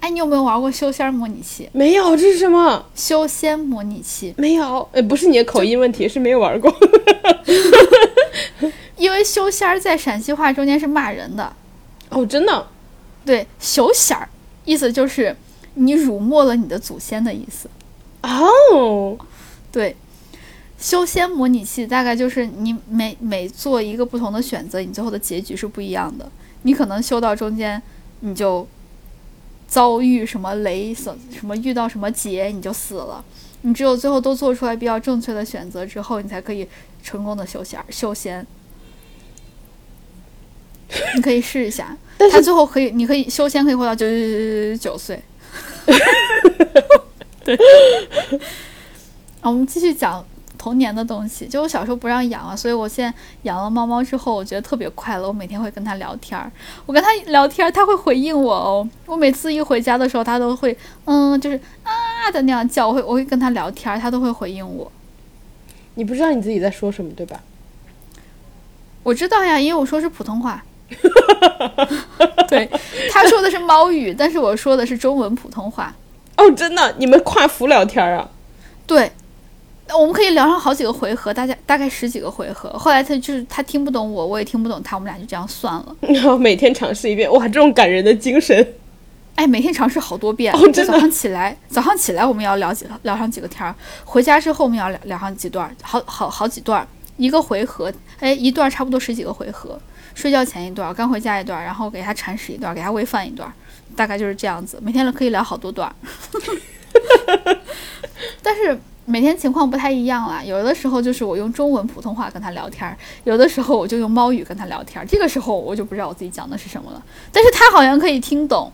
哎，你有没有玩过修仙模拟器？没有，这是什么？修仙模拟器没有。哎，不是你的口音问题，是没有玩过。因为修仙在陕西话中间是骂人的。哦，真的，对，修仙儿，意思就是你辱没了你的祖先的意思。哦，对，修仙模拟器大概就是你每每做一个不同的选择，你最后的结局是不一样的。你可能修到中间，你就遭遇什么雷，什什么遇到什么劫，你就死了。你只有最后都做出来比较正确的选择之后，你才可以成功的修仙修仙。你可以试一下，他最后可以，你可以修仙，可以活到九九九九九岁。对。啊，我们继续讲童年的东西。就我小时候不让养啊，所以我现在养了猫猫之后，我觉得特别快乐。我每天会跟它聊天儿，我跟它聊天儿，它会回应我哦。我每次一回家的时候，它都会嗯，就是啊的那样叫。我会我会跟它聊天儿，它都会回应我。你不知道你自己在说什么，对吧？我知道呀，因为我说是普通话。对，他说的是猫语，但是我说的是中文普通话。哦，真的，你们跨服聊天啊？对，我们可以聊上好几个回合，大家大概十几个回合。后来他就是他听不懂我，我也听不懂他，我们俩就这样算了。然后每天尝试一遍，哇，这种感人的精神！哎，每天尝试好多遍。哦，真的。早上起来，早上起来我们要聊几聊上几个天儿，回家之后我们要聊聊上几段，好好好几段，一个回合，哎，一段差不多十几个回合。睡觉前一段，刚回家一段，然后给它铲屎一段，给它喂饭一段，大概就是这样子。每天都可以聊好多段，但是每天情况不太一样啦。有的时候就是我用中文普通话跟他聊天，有的时候我就用猫语跟他聊天。这个时候我就不知道我自己讲的是什么了，但是他好像可以听懂，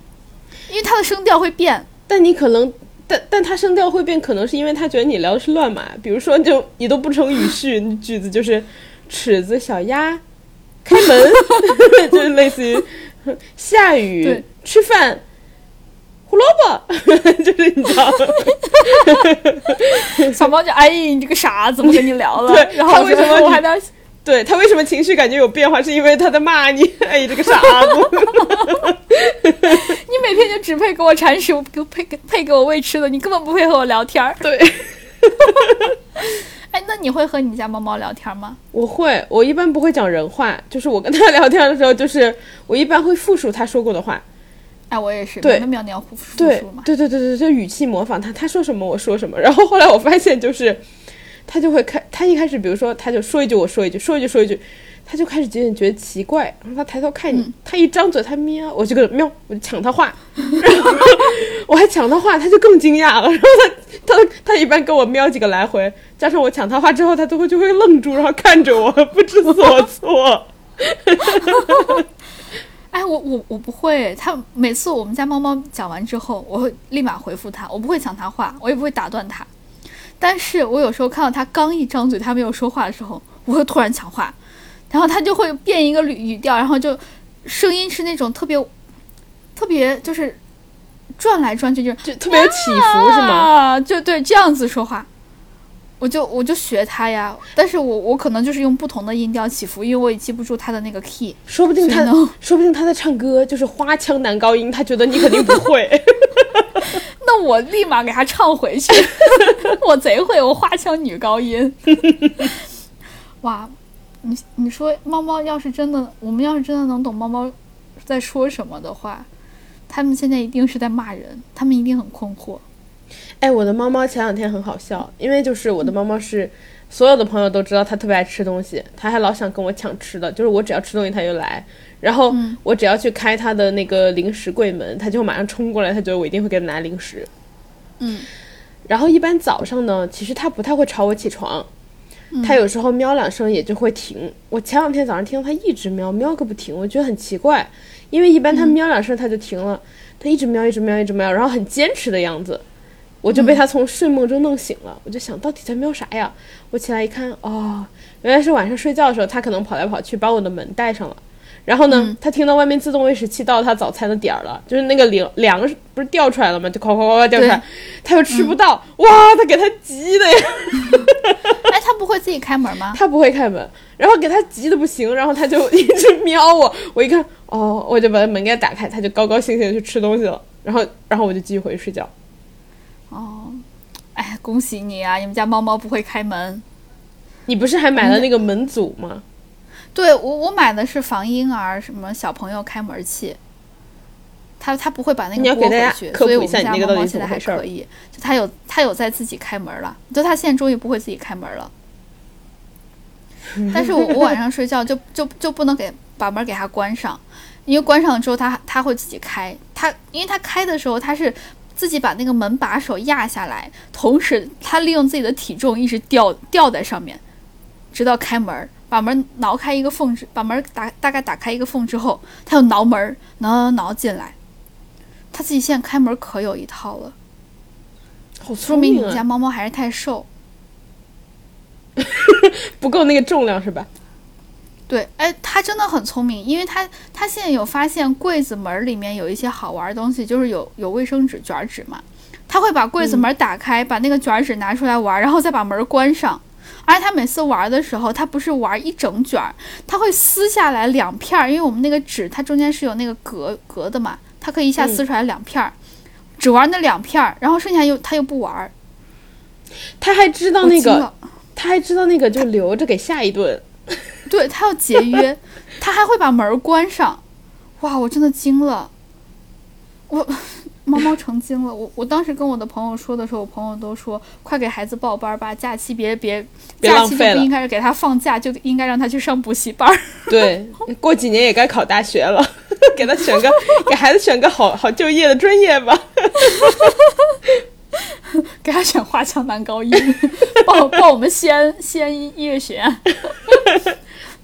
因为他的声调会变。但你可能，但但他声调会变，可能是因为他觉得你聊的是乱码，比如说就你都不成语序，句子就是尺子小鸭。开门，就是类似于下雨、吃饭、胡萝卜，就是你知道。小猫就哎，你这个傻子，不跟你聊了。对，然后为什么我还在？对他为什么情绪感觉有变化？是因为他在骂你，哎，这个傻子。你每天就只配给我铲屎，给配配给我喂吃的，你根本不配和我聊天儿。对。哎，那你会和你家猫猫聊天吗？我会，我一般不会讲人话，就是我跟它 聊天的时候，就是我一般会复述它说过的话。哎，我也是，对，喵喵复复述嘛。对对对对对，就语气模仿它，它说什么我说什么。然后后来我发现，就是它就会开，它一开始比如说，它就说一句我说一句，说一句说一句。他就开始有点觉得奇怪，然后他抬头看你，他一张嘴，他喵，我就跟喵，我就抢他话，然 后我还抢他话，他就更惊讶了。然后他他他一般跟我喵几个来回，加上我抢他话之后，他都会就会愣住，然后看着我不知所措。哎，我我我不会，他每次我们家猫猫讲完之后，我会立马回复他，我不会抢他话，我也不会打断他。但是我有时候看到他刚一张嘴，他没有说话的时候，我会突然抢话。然后他就会变一个语语调，然后就声音是那种特别特别就是转来转去，就就特别有起伏，是吗？就对这样子说话，我就我就学他呀。但是我我可能就是用不同的音调起伏，因为我也记不住他的那个 key。说不定他说不定他在唱歌，就是花腔男高音，他觉得你肯定不会。那我立马给他唱回去，我贼会，我花腔女高音。哇！你你说猫猫要是真的，我们要是真的能懂猫猫在说什么的话，他们现在一定是在骂人，他们一定很困惑。哎，我的猫猫前两天很好笑，因为就是我的猫猫是所有的朋友都知道它特别爱吃东西，它还老想跟我抢吃的，就是我只要吃东西它就来，然后我只要去开它的那个零食柜门，它就马上冲过来，它觉得我一定会给它拿零食。嗯，然后一般早上呢，其实它不太会吵我起床。它有时候喵两声也就会停。我前两天早上听到它一直喵，喵个不停，我觉得很奇怪，因为一般它喵两声它就停了，它一直喵，一直喵，一直喵，然后很坚持的样子，我就被它从睡梦中弄醒了。我就想到底在喵啥呀？我起来一看，哦，原来是晚上睡觉的时候它可能跑来跑去，把我的门带上了。然后呢，他听到外面自动喂食器到他早餐的点儿了，就是那个粮粮不是掉出来了吗？就哐哐哐哐掉出来，他又吃不到，哇，他给他急的呀！哎，他不会自己开门吗？他不会开门，然后给他急的不行，然后他就一直瞄我，我一看，哦，我就把门给他打开，他就高高兴兴的去吃东西了，然后然后我就继续回去睡觉。哦，哎，恭喜你啊！你们家猫猫不会开门，你不是还买了那个门阻吗？对我，我买的是防婴儿什么小朋友开门器，他他不会把那个拨回去，所以我们家猫猫现在还可以，就他有他有在自己开门了，就他现在终于不会自己开门了。但是我我晚上睡觉就就就不能给把门给他关上，因为关上了之后他他会自己开，他因为他开的时候他是自己把那个门把手压下来，同时他利用自己的体重一直吊吊在上面，直到开门。把门挠开一个缝，把门打大概打开一个缝之后，他又挠门，挠挠挠进来。它自己现在开门可有一套了，好说明你们家猫猫还是太瘦。不够那个重量是吧？对，哎，它真的很聪明，因为它它现在有发现柜子门里面有一些好玩的东西，就是有有卫生纸卷纸嘛，它会把柜子门打开，把那个卷纸拿出来玩，然后再把门关上。而且他每次玩的时候，他不是玩一整卷儿，他会撕下来两片儿，因为我们那个纸它中间是有那个格格的嘛，它可以一下撕出来两片儿，只玩那两片儿，然后剩下又他又不玩儿。他还知道那个，他还知道那个就留着给下一顿。对他要节约，他还会把门关上。哇，我真的惊了，我猫猫成精了。我我当时跟我的朋友说的时候，我朋友都说快给孩子报班儿吧，假期别别别假期就不应该是给他放假，就应该让他去上补习班儿。对，过几年也该考大学了，给他选个 给孩子选个好好就业的专业吧。给他选华强南高音，报报我们西安西安音音乐学院。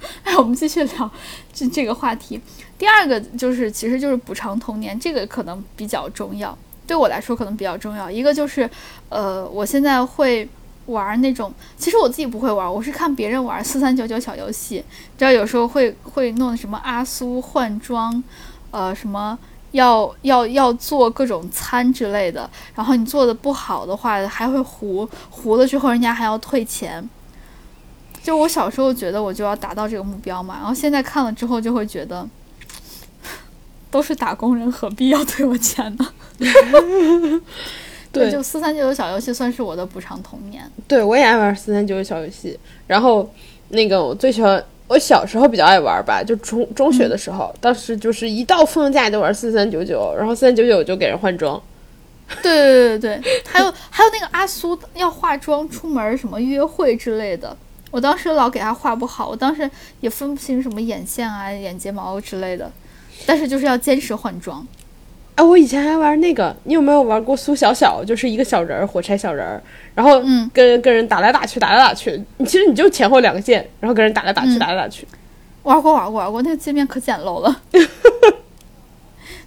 哎，我们继续聊这这个话题。第二个就是，其实就是补偿童年，这个可能比较重要，对我来说可能比较重要。一个就是，呃，我现在会玩那种，其实我自己不会玩，我是看别人玩四三九九小游戏，知道有时候会会弄什么阿苏换装，呃，什么要要要做各种餐之类的，然后你做的不好的话还会糊，糊了之后人家还要退钱。就我小时候觉得我就要达到这个目标嘛，然后现在看了之后就会觉得，都是打工人，何必要退我钱呢？对就四三九九小游戏算是我的补偿童年。对，我也爱玩四三九九小游戏。然后那个我最喜欢，我小时候比较爱玩吧，就中中学的时候，当时就是一到放假就玩四三九九，然后四三九九就给人换装。对对对对对，还有还有那个阿苏要化妆出门什么约会之类的，我当时老给他画不好，我当时也分不清什么眼线啊、眼睫毛之类的，但是就是要坚持换装。啊，我以前还玩那个，你有没有玩过苏小小？就是一个小人儿，火柴小人儿，然后嗯跟跟人打来打去，打来打去。你其实你就前后两个键，然后跟人打来打去，嗯打来打去。玩过玩过玩过，那个界面可简陋了。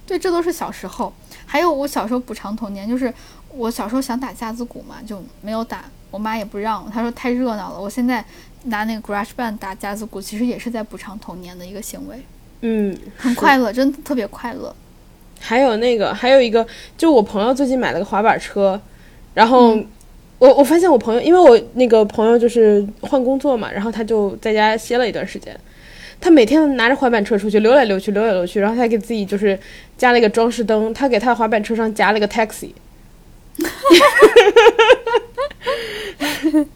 对，这都是小时候。还有我小时候补偿童年，就是我小时候想打架子鼓嘛，就没有打，我妈也不让，她说太热闹了。我现在拿那个 GarageBand 打架子鼓，其实也是在补偿童年的一个行为，嗯，很快乐，真的特别快乐。还有那个，还有一个，就我朋友最近买了个滑板车，然后嗯我我发现我朋友，因为我那个朋友就是换工作嘛，然后他就在家歇了一段时间。他每天拿着滑板车出去溜来溜去，溜来溜去，然后他还给自己就是加了一个装饰灯，他给他的滑板车上加了一个 taxi。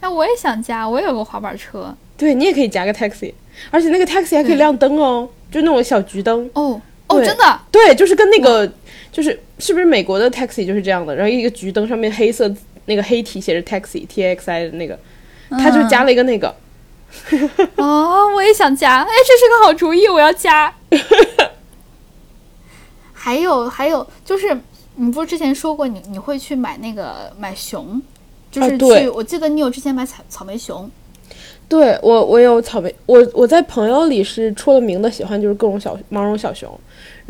哎，我也想加，我也有个滑板车。对你也可以加个 taxi，而且那个 taxi 还可以对亮灯哦，就那种小橘灯。哦哦，对真的，对，就是跟那个，就是是不是美国的 taxi 就是这样的？然后一个橘灯上面黑色那个黑体写着 taxi T X I 的那个，他就加了一个那个。哦，我也想加，哎，这是个好主意，我要加。还有还有，就是你不是之前说过你你会去买那个买熊，就是去，啊我记得你有之前买草草莓熊，对我，我有草莓，我我在朋友里是出了名的喜欢就是各种小毛绒小熊，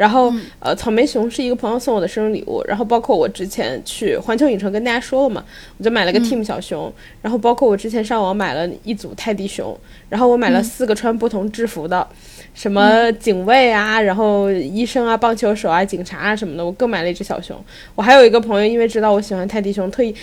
然后、嗯呃草莓熊是一个朋友送我的生日礼物，然后包括我之前去环球影城跟大家说了嘛，我就买了个嗯 Team 小熊，然后包括我之前上网买了一组泰迪熊，然后我买了嗯四个穿不同制服的，什么警卫啊，然后医生啊、棒球手啊、警察啊什么的，我各买了一只小熊。我还有一个朋友，因为知道我喜欢泰迪熊，特意。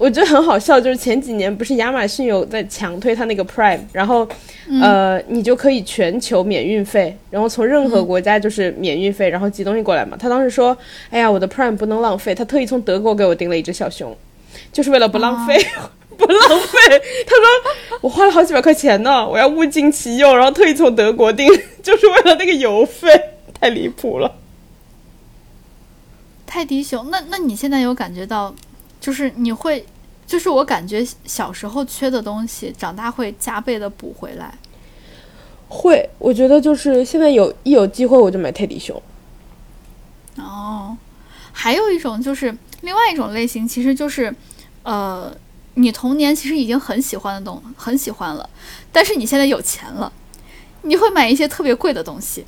我觉得很好笑，就是前几年不是亚马逊有在强推它那个 Prime，然后，嗯呃，你就可以全球免运费，然后从任何国家就是免运费，然后寄东西过来嘛。他当时说，哎呀，我的 Prime 不能浪费，他特意从德国给我订了一只小熊，就是为了不浪费，不浪费。他说我花了好几百块钱呢，我要物尽其用，然后特意从德国订，就是为了那个邮费，太离谱了。泰迪熊。那那你现在有感觉到，就是你会，就是我感觉小时候缺的东西，长大会加倍的补回来。会，我觉得就是现在有一有机会我就买泰迪熊。哦，还有一种就是另外一种类型，其实就是，呃，你童年其实已经很喜欢的东很喜欢了，但是你现在有钱了，你会买一些特别贵的东西，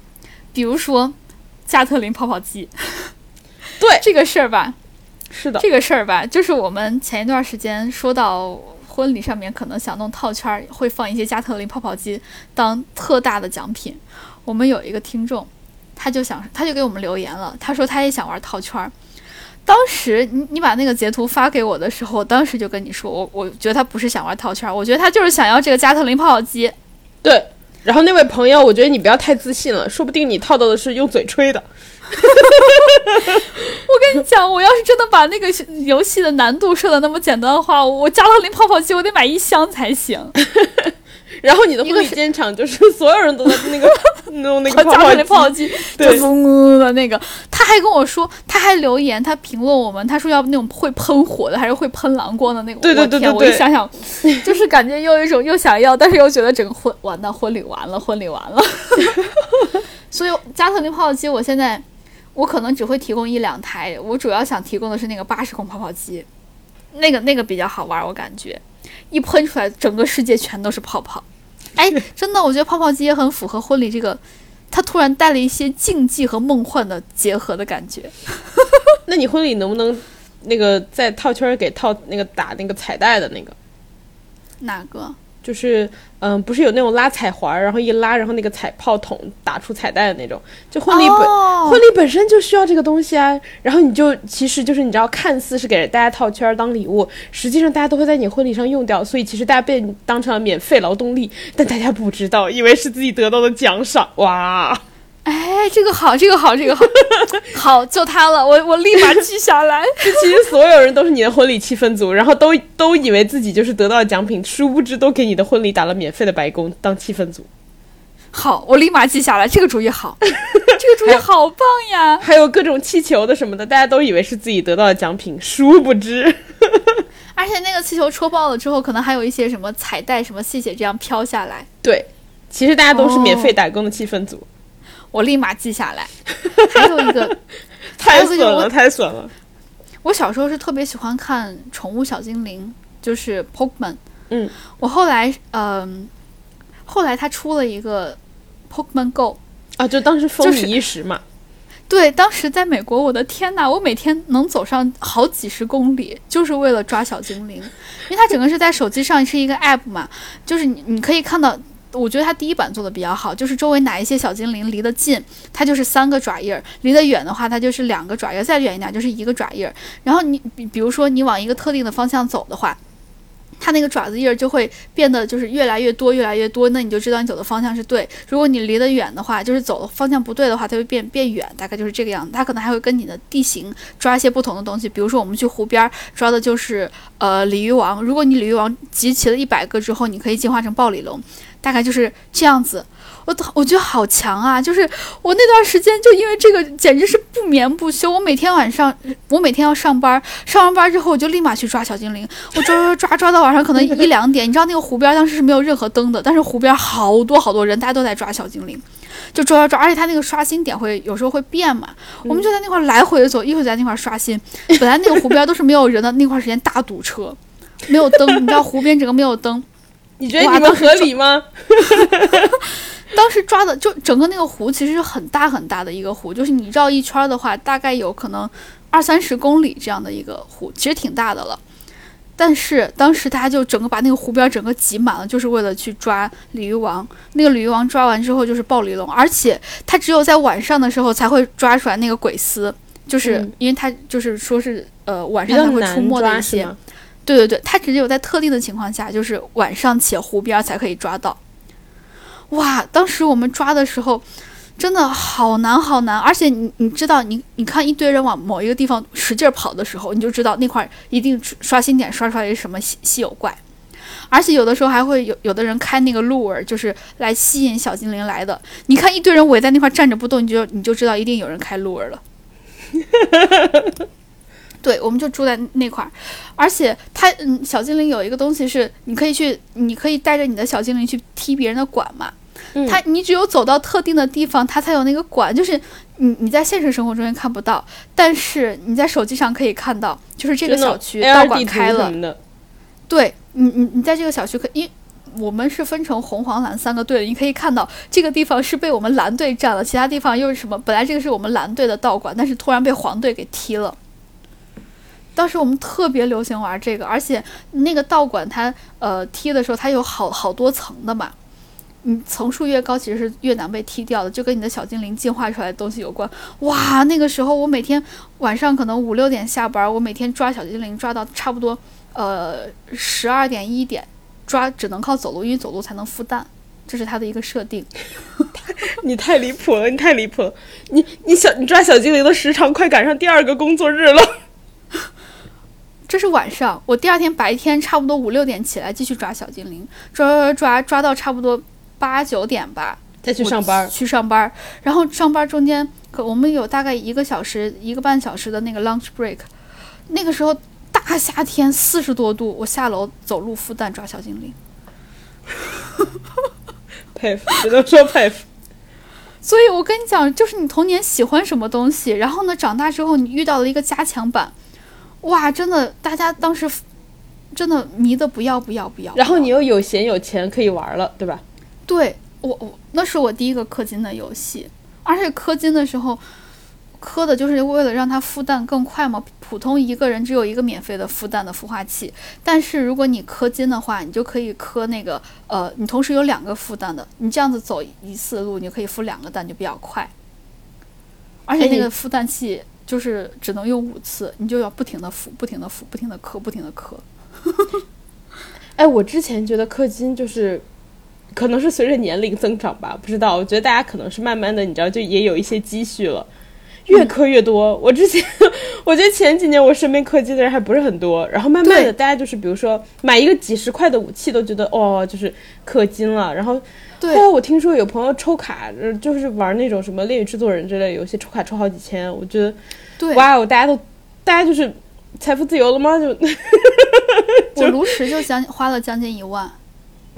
比如说加特林泡泡机。对，这个事儿吧，是的，这个事儿吧，就是我们前一段时间说到婚礼上面可能想弄套圈儿，会放一些加特林泡泡机当特大的奖品。我们有一个听众，他就想，他就给我们留言了，他说他也想玩套圈儿。当时你你把那个截图发给我的时候，我当时就跟你说，我我觉得他不是想玩套圈儿，我觉得他就是想要这个加特林泡泡机。对。然后那位朋友，我觉得你不要太自信了，说不定你套到的是用嘴吹的。我跟你讲，我要是真的把那个游戏的难度设的那么简单的话，我加特林泡泡机我得买一箱才行。然后你的婚礼现场就是所有人都在那个 弄那个加特林泡泡机，就嗡嗡的那个。他还跟我说，他还留言，他评论我们，他说要那种会喷火的，还是会喷蓝光的那个。对对对我天，对对我一想想，就是感觉又有一种又想要，但是又觉得整个婚完蛋，婚礼完了，婚礼完了。所以加特林泡泡机，我现在我可能只会提供一两台，我主要想提供的是那个八十孔泡泡机，那个那个比较好玩，我感觉一喷出来，整个世界全都是泡泡。哎，真的，我觉得泡泡机也很符合婚礼这个，它突然带了一些竞技和梦幻的结合的感觉。那你婚礼能不能那个在套圈儿给套那个打那个彩带的那个？哪个？就是嗯，不是有那种拉彩环儿，然后一拉，然后那个彩炮筒打出彩带的那种。就婚礼本、哦婚礼本身就需要这个东西啊。然后你就其实就是你知道，看似是给大家套圈儿当礼物，实际上大家都会在你婚礼上用掉，所以其实大家被当成了免费劳动力，但大家不知道，以为是自己得到的奖赏。哇！哎，这个好，这个好，这个好，好，就它了，我我立马记下来。其实所有人都是你的婚礼气氛组，然后都都以为自己就是得到了奖品，殊不知都给你的婚礼打了免费的白工当气氛组。好，我立马记下来，这个主意好，这个主意好棒呀！还有各种气球的什么的，大家都以为是自己得到的奖品，殊不知。而且那个气球戳爆了之后，可能还有一些什么彩带、什么细节这样飘下来，对，其实大家都是免费打工的气氛组，我立马记下来。还有一个，还太损了，太损了。我小时候是特别喜欢看宠物小精灵，就是 Pokemon。嗯，我后来，嗯、后来他出了一个 Pokemon Go。啊，就当时风就是靡一时嘛。对，当时在美国，我的天呐，我每天能走上好几十公里，就是为了抓小精灵，因为它整个是在手机上是一个 app 嘛，就是你你可以看到。我觉得它第一版做的比较好，就是周围哪一些小精灵离得近，它就是三个爪印儿；离得远的话，它就是两个爪印儿；再远一点就是一个爪印儿。然后你比比如说你往一个特定的方向走的话，它那个爪子印儿就会变得就是越来越多，越来越多，那你就知道你走的方向是对。如果你离得远的话，就是走的方向不对的话，它会变变远，大概就是这个样子。它可能还会跟你的地形抓一些不同的东西，比如说我们去湖边抓的就是呃鲤鱼王，如果你鲤鱼王集齐了一百个之后，你可以进化成暴鲤龙，大概就是这样子。我我觉得好强啊！就是我那段时间就因为这个，简直是不眠不休。我每天晚上，我每天要上班，上完班之后我就立马去抓小精灵，我抓抓抓抓到晚上可能一两点。你知道那个湖边当时是没有任何灯的，但是湖边好多好多人，大家都在抓小精灵，就抓抓抓，而且它那个刷新点会有时候会变嘛，我们就在那块来回的走，一会在那块刷新。本来那个湖边都是没有人的，那块时间大堵车，没有灯，你知道湖边整个没有灯。你觉得你们合理吗？当时抓的就整个那个湖其实是很大很大的一个湖，就是你绕一圈儿的话，大概有可能二三十公里这样的一个湖，其实挺大的了。但是当时大家就整个把那个湖边整个挤满了，就是为了去抓鲤鱼王。那个鲤鱼王抓完之后就是暴鲤龙，而且它只有在晚上的时候才会抓出来那个鬼丝，就是嗯因为它就是说是呃晚上才会出没的一些。对对对，它只有在特定的情况下，就是晚上且湖边才可以抓到。哇，当时我们抓的时候，真的好难好难，而且你你知道，你你看一堆人往某一个地方使劲跑的时候，你就知道那块一定刷新点刷出来是什么稀稀有怪。而且有的时候还会有有的人开那个鹿儿，就是来吸引小精灵来的。你看一堆人围在那块站着不动，你就你就知道一定有人开鹿儿了。对，我们就住在那块儿，而且它嗯，小精灵有一个东西是你可以去，你可以带着你的小精灵去踢别人的馆嘛。嗯它你只有走到特定的地方，它才有那个馆，就是你你在现实生活中也看不到，但是你在手机上可以看到，就是这个小区道馆开了对你你你在这个小区可因我们是分成红黄蓝三个队的，你可以看到这个地方是被我们蓝队占了，其他地方又是什么？本来这个是我们蓝队的道馆，但是突然被黄队给踢了。当时我们特别流行玩这个，而且那个道馆它呃踢的时候，它有好好多层的嘛。你层数越高，其实是越难被踢掉的，就跟你的小精灵进化出来的东西有关。哇，那个时候我每天晚上可能五六点下班，我每天抓小精灵抓到差不多呃十二点一点，抓只能靠走路，因为走路才能孵蛋，这是它的一个设定。你太离谱了，你太离谱了！你你小你抓小精灵的时长快赶上第二个工作日了。这是晚上，我第二天白天差不多五六点起来继续抓小精灵，抓抓抓抓到差不多八九点吧，再去上班。去上班，然后上班中间可我们有大概一个小时、一个半小时的那个 lunch break，那个时候大夏天四十多度，我下楼走路孵蛋抓小精灵，佩服，只能说佩服。所以我跟你讲，就是你童年喜欢什么东西，然后呢，长大之后你遇到了一个加强版。哇，真的，大家当时真的迷的不要不要不要。然后你又有闲有钱可以玩了，对吧？对我我那是我第一个氪金的游戏，而且氪金的时候氪的就是为了让它孵蛋更快嘛。普通一个人只有一个免费的孵蛋的孵化器，但是如果你氪金的话，你就可以氪那个呃，你同时有两个孵蛋的，你这样子走一次路，你就可以孵两个蛋，就比较快。而且那个孵蛋器。就是只能用五次，你就要不停的孵，不停的孵，不停的磕，不停的磕。哎，我之前觉得氪金就是，可能是随着年龄增长吧，不知道。我觉得大家可能是慢慢的，你知道，就也有一些积蓄了，越氪越多。我之前，我觉得前几年我身边氪金的人还不是很多，然后慢慢的，大家就是比如说买一个几十块的武器都觉得哦，就是氪金了，然后。后来我听说有朋友抽卡，就是玩那种什么《恋与制作人》之类游戏，抽卡抽好几千。我觉得，对，哇哦，大家都，大家就是财富自由了吗？就，我炉石就将花了将近一万。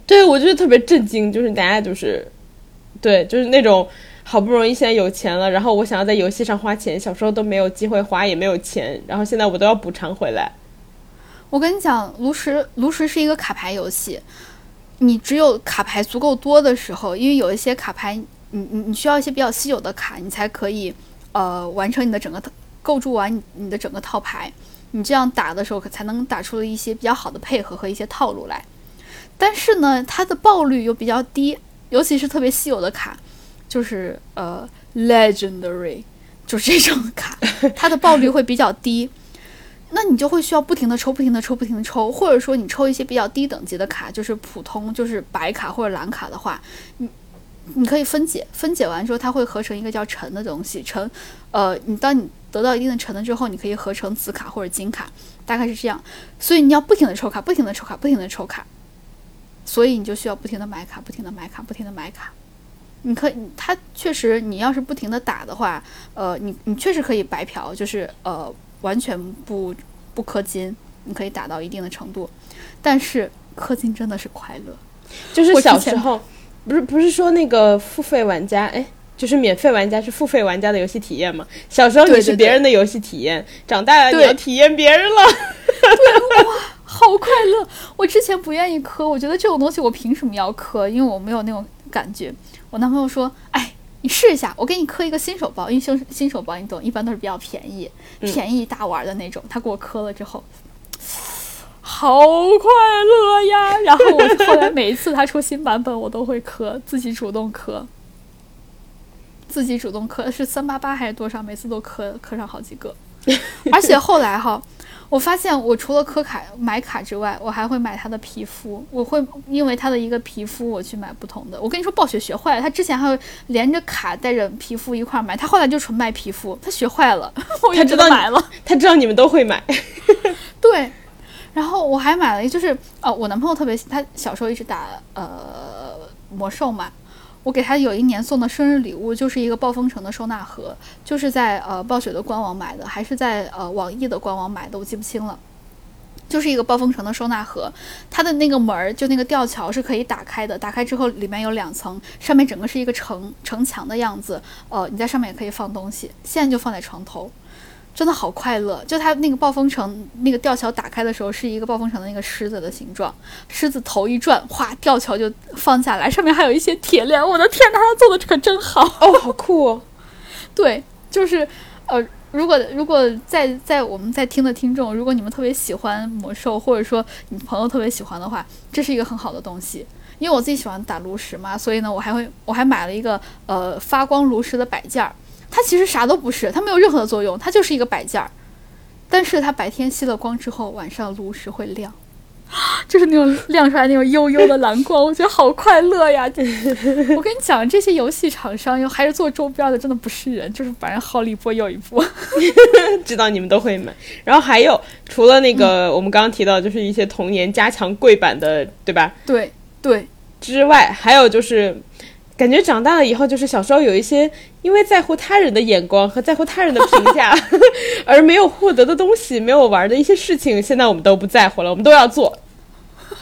对，我觉得特别震惊，就是大家就是，对，就是那种好不容易现在有钱了，然后我想要在游戏上花钱，小时候都没有机会花，也没有钱，然后现在我都要补偿回来。我跟你讲，炉石，炉石是一个卡牌游戏。你只有卡牌足够多的时候，因为有一些卡牌，你你你需要一些比较稀有的卡，你才可以呃完成你的整个构筑完你你的整个套牌。你这样打的时候，才能打出了一些比较好的配合和一些套路来。但是呢，它的爆率又比较低，尤其是特别稀有的卡，就是呃 legendary，就是这种卡，它的爆率会比较低。那你就会需要不停的抽，不停的抽，不停的抽，或者说你抽一些比较低等级的卡，就是普通就是白卡或者蓝卡的话，你你可以分解，分解完之后它会合成一个叫橙的东西，橙，呃，你当你得到一定的橙了之后，你可以合成紫卡或者金卡，大概是这样。所以你要不停的抽卡，不停的抽卡，不停的抽卡，所以你就需要不停的买卡，不停的买卡，不停的买卡。你可以，它确实，你要是不停的打的话，呃，你你确实可以白嫖，就是呃。完全不不氪金，你可以打到一定的程度，但是氪金真的是快乐。就是小时候，不是不是说那个付费玩家，哎，就是免费玩家是付费玩家的游戏体验嘛？小时候你是别人的游戏体验，长大了你要体验别人了。对哇，好快乐！我之前不愿意氪，我觉得这种东西我凭什么要氪？因为我没有那种感觉。我男朋友说，哎。你试一下，我给你磕一个新手包，因为新新手包你懂，一般都是比较便宜、便宜大玩的那种。他给我磕了之后，好快乐呀！然后我后来每一次他出新版本，我都会磕，自己主动磕，自己主动磕是三八八还是多少？每次都磕磕上好几个，而且后来哈。我发现，我除了磕卡买卡之外，我还会买他的皮肤。我会因为他的一个皮肤，我去买不同的。我跟你说，暴雪学坏了，他之前还会连着卡带着皮肤一块买，他后来就纯卖皮肤。他学坏了，他知道买了，他知道你们都会买。对，然后我还买了，就是哦，我男朋友特别，他小时候一直打呃魔兽嘛。我给他有一年送的生日礼物，就是一个暴风城的收纳盒，就是在呃暴雪的官网买的，还是在呃网易的官网买的，我记不清了。就是一个暴风城的收纳盒，它的那个门儿就那个吊桥是可以打开的，打开之后里面有两层，上面整个是一个城城墙的样子，呃，你在上面也可以放东西。现在就放在床头，真的好快乐。就它那个暴风城那个吊桥打开的时候，是一个暴风城的那个狮子的形状，狮子头一转，哗，吊桥就放下来，上面还有一些铁链。我的天哪，他做的可真好 哦，好酷哦！对，就是呃。如果如果在在我们在听的听众，如果你们特别喜欢魔兽，或者说你朋友特别喜欢的话，这是一个很好的东西。因为我自己喜欢打炉石嘛，所以呢，我还会我还买了一个呃发光炉石的摆件儿。它其实啥都不是，它没有任何的作用，它就是一个摆件儿。但是它白天吸了光之后，晚上炉石会亮。就是那种亮出来那种幽幽的蓝光，我觉得好快乐呀！我跟你讲，这些游戏厂商又还是做周边的，真的不是人，就是把人薅了一波又一波。知道你们都会买，然后还有除了那个我们刚刚提到，就是一些童年加强柜版的，对吧？对对。之外，还有就是感觉长大了以后，就是小时候有一些因为在乎他人的眼光和在乎他人的评价 而没有获得的东西，没有玩的一些事情，现在我们都不在乎了，我们都要做。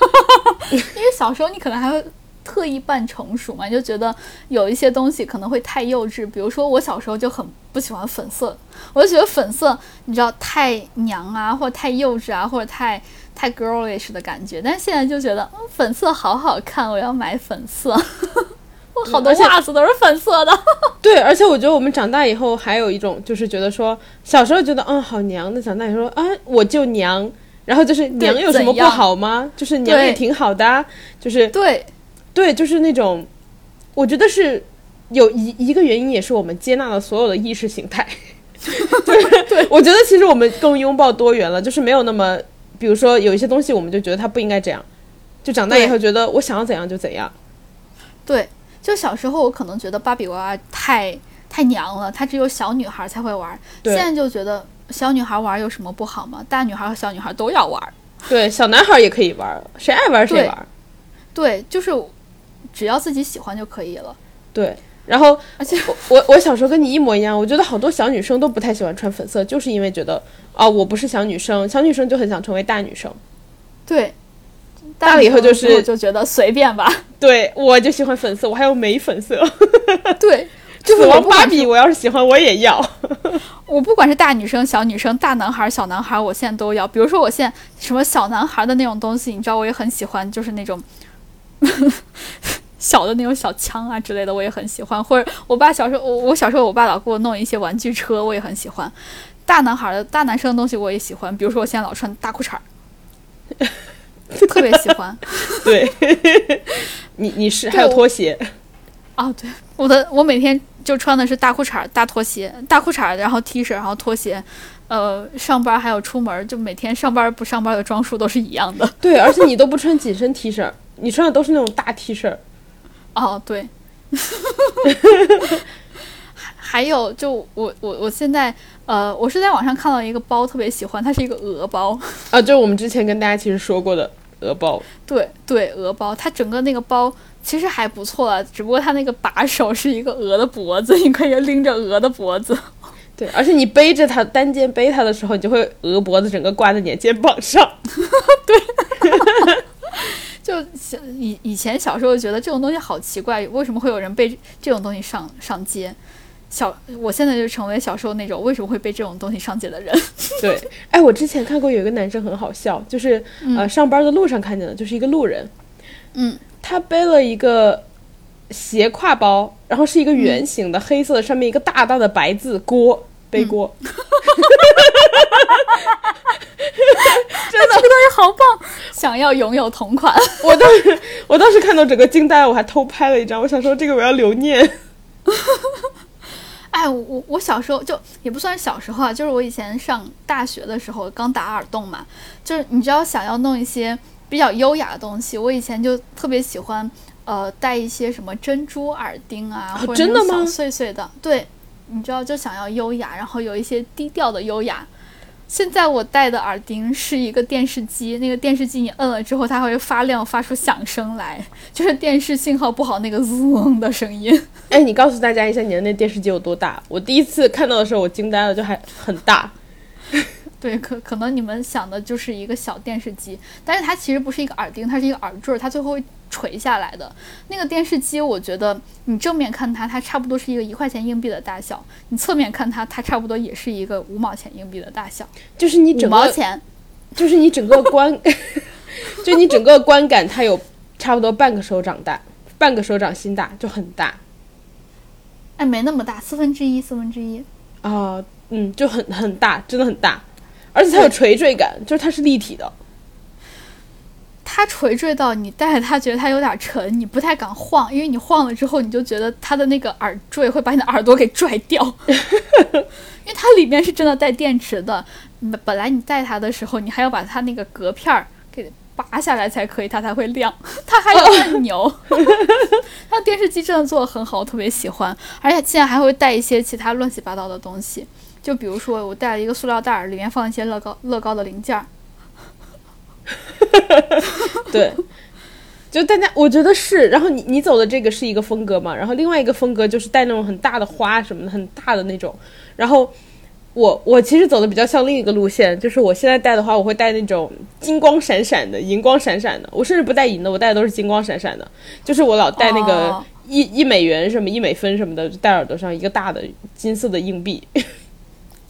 因为小时候你可能还会特意扮成熟嘛，就觉得有一些东西可能会太幼稚。比如说我小时候就很不喜欢粉色，我就觉得粉色你知道太娘啊，或者太幼稚啊，或者太太 girlish 的感觉。但现在就觉得粉色好好看，我要买粉色。我好多袜子都是粉色的。对，而且我觉得我们长大以后还有一种就是觉得说，小时候觉得嗯好娘的，长大以后啊我就娘。然后就是娘有什么不好吗？就是娘也挺好的，就是对，对，就是那种，我觉得是有一一个原因，也是我们接纳了所有的意识形态。对 对，我觉得其实我们更拥抱多元了，就是没有那么，比如说有一些东西，我们就觉得它不应该这样，就长大以后觉得我想要怎样就怎样。对，就小时候我可能觉得芭比娃娃太太娘了，它只有小女孩才会玩，现在就觉得。小女孩玩有什么不好吗？大女孩和小女孩都要玩。对，小男孩也可以玩，谁爱玩谁玩。对，就是只要自己喜欢就可以了。对，然后 而且我我小时候跟你一模一样，我觉得好多小女生都不太喜欢穿粉色，就是因为觉得啊，我不是小女生，小女生就很想成为大女生。对，大了以后就是就觉得随便吧。对，我就喜欢粉色，我还有玫粉色。对。死亡芭比，我要是喜欢我也要。我不管是大女生、小女生、大男孩、小男孩，我现在都要。比如说，我现在什么小男孩的那种东西，你知道，我也很喜欢，就是那种 小的那种小枪啊之类的，我也很喜欢。或者我爸小时候，我我小时候，我爸老给我弄一些玩具车，我也很喜欢。大男孩的大男生的东西我也喜欢，比如说我现在老穿大裤衩儿，特别喜欢。对，你你是还有拖鞋。哦，对，我的我每天就穿的是大裤衩、大拖鞋、大裤衩，然后 T 恤，然后拖鞋，呃，上班还有出门，就每天上班不上班的装束都是一样的。对，而且你都不穿紧身 T 恤，你穿的都是那种大 T 恤。哦，对。还还有，就我我我现在，呃，我是在网上看到一个包，特别喜欢，它是一个鹅包。啊，就是我们之前跟大家其实说过的鹅包。对对，鹅包，它整个那个包。其实还不错了，只不过它那个把手是一个鹅的脖子，你可以拎着鹅的脖子。对，而且你背着它单肩背它的时候，你就会鹅脖子整个挂在你的肩膀上。对，就以以前小时候觉得这种东西好奇怪，为什么会有人背这种东西上上街？小，我现在就成为小时候那种为什么会被这种东西上街的人。对，哎，我之前看过有一个男生很好笑，就是呃上班的路上看见的，就是一个路人，嗯。他背了一个斜挎包，然后是一个圆形的黑色的，上面一个大大的白字“锅”，背锅。真的，这个东西好棒，想要拥有同款。我当时，我当时看到整个惊呆了，我还偷拍了一张。我想说，这个我要留念。哎，我我小时候就也不算小时候啊，就是我以前上大学的时候刚打耳洞嘛，就是你知道想要弄一些。比较优雅的东西，我以前就特别喜欢，呃，戴一些什么珍珠耳钉啊，或者小碎碎的。对，你知道，就想要优雅，然后有一些低调的优雅。现在我戴的耳钉是一个电视机，那个电视机你摁了之后，它会发亮，发出响声来，就是电视信号不好那个嗡的声音。哎，你告诉大家一下，你的那电视机有多大？我第一次看到的时候，我惊呆了，就还很大。对，可可能你们想的就是一个小电视机，但是它其实不是一个耳钉，它是一个耳坠，它最后会垂下来的。那个电视机，我觉得你正面看它，它差不多是一个一块钱硬币的大小；你侧面看它，它差不多也是一个五毛钱硬币的大小。就是你整毛钱，就是你整个观，就你整个观感，它有差不多半个手掌大，半个手掌心大，就很大。哎，没那么大，四分之一，四分之一。啊，嗯，就很很大，真的很大，而且它有垂坠感，就是它是立体的。它垂坠到你戴着它，觉得它有点沉，你不太敢晃，因为你晃了之后，你就觉得它的那个耳坠会把你的耳朵给拽掉，因为它里面是真的带电池的。本本来你戴它的时候，你还要把它那个隔片儿给拔下来才可以，它才会亮。它还有按钮，它电视机真的做的很好，我特别喜欢。而且现在还会带一些其他乱七八糟的东西，就比如说我带了一个塑料袋，里面放一些乐高乐高的零件儿。对，就大家我觉得是，然后你你走的这个是一个风格嘛，然后另外一个风格就是带那种很大的花什么的，很大的那种。然后我我其实走的比较像另一个路线，就是我现在戴的话，我会戴那种金光闪闪的、银光闪闪的。我甚至不戴银的，我戴的都是金光闪闪的。就是我老戴那个一一美元什么一美分什么的，戴耳朵上一个大的金色的硬币。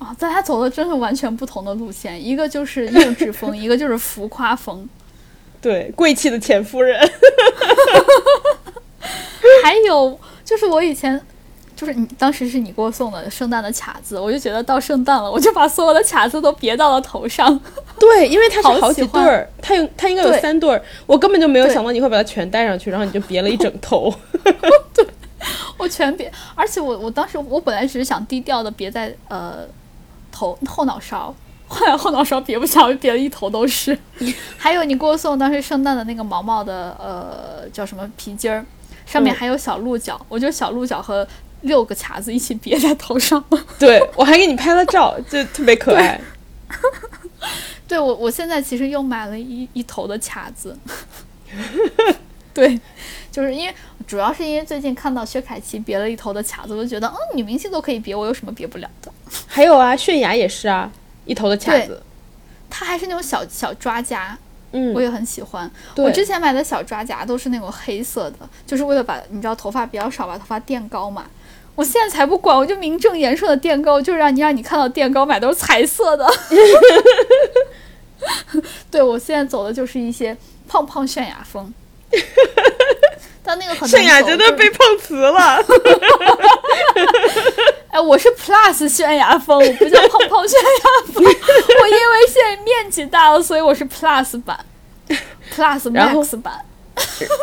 啊，在他走的真是完全不同的路线，一个就是幼稚风，一个就是浮夸风。对，贵气的前夫人。还有就是我以前，就是你当时是你给我送的圣诞的卡子，我就觉得到圣诞了，我就把所有的卡子都别到了头上。对，因为它是好几对儿，它有它应该有三对儿，我根本就没有想到你会把它全戴上去，然后你就别了一整头。对，我全别，而且我我当时我本来只是想低调的别在呃。头后脑勺，后来后脑勺别不下，别的一头都是。还有你给我送当时圣诞的那个毛毛的，呃，叫什么皮筋儿，上面还有小鹿角，我就小鹿角和六个卡子一起别在头上。对我还给你拍了照，就特别可爱。对我，我现在其实又买了一一头的卡子。对，就是因为主要是因为最近看到薛凯琪别了一头的卡子，我就觉得，嗯，女明星都可以别，我有什么别不了的？还有啊，泫雅也是啊，一头的卡子，它还是那种小小抓夹，嗯，我也很喜欢。我之前买的小抓夹都是那种黑色的，就是为了把你知道头发比较少，把头发垫高嘛。我现在才不管，我就名正言顺的垫高，就是让你让你看到垫高买都是彩色的。对，我现在走的就是一些胖胖泫雅风。但那个很泫雅真的被碰瓷了。哎，我是 Plus 泫雅风，我不叫胖胖泫雅风。我因为现在面积大了，所以我是 Plus 版，Plus Max 版。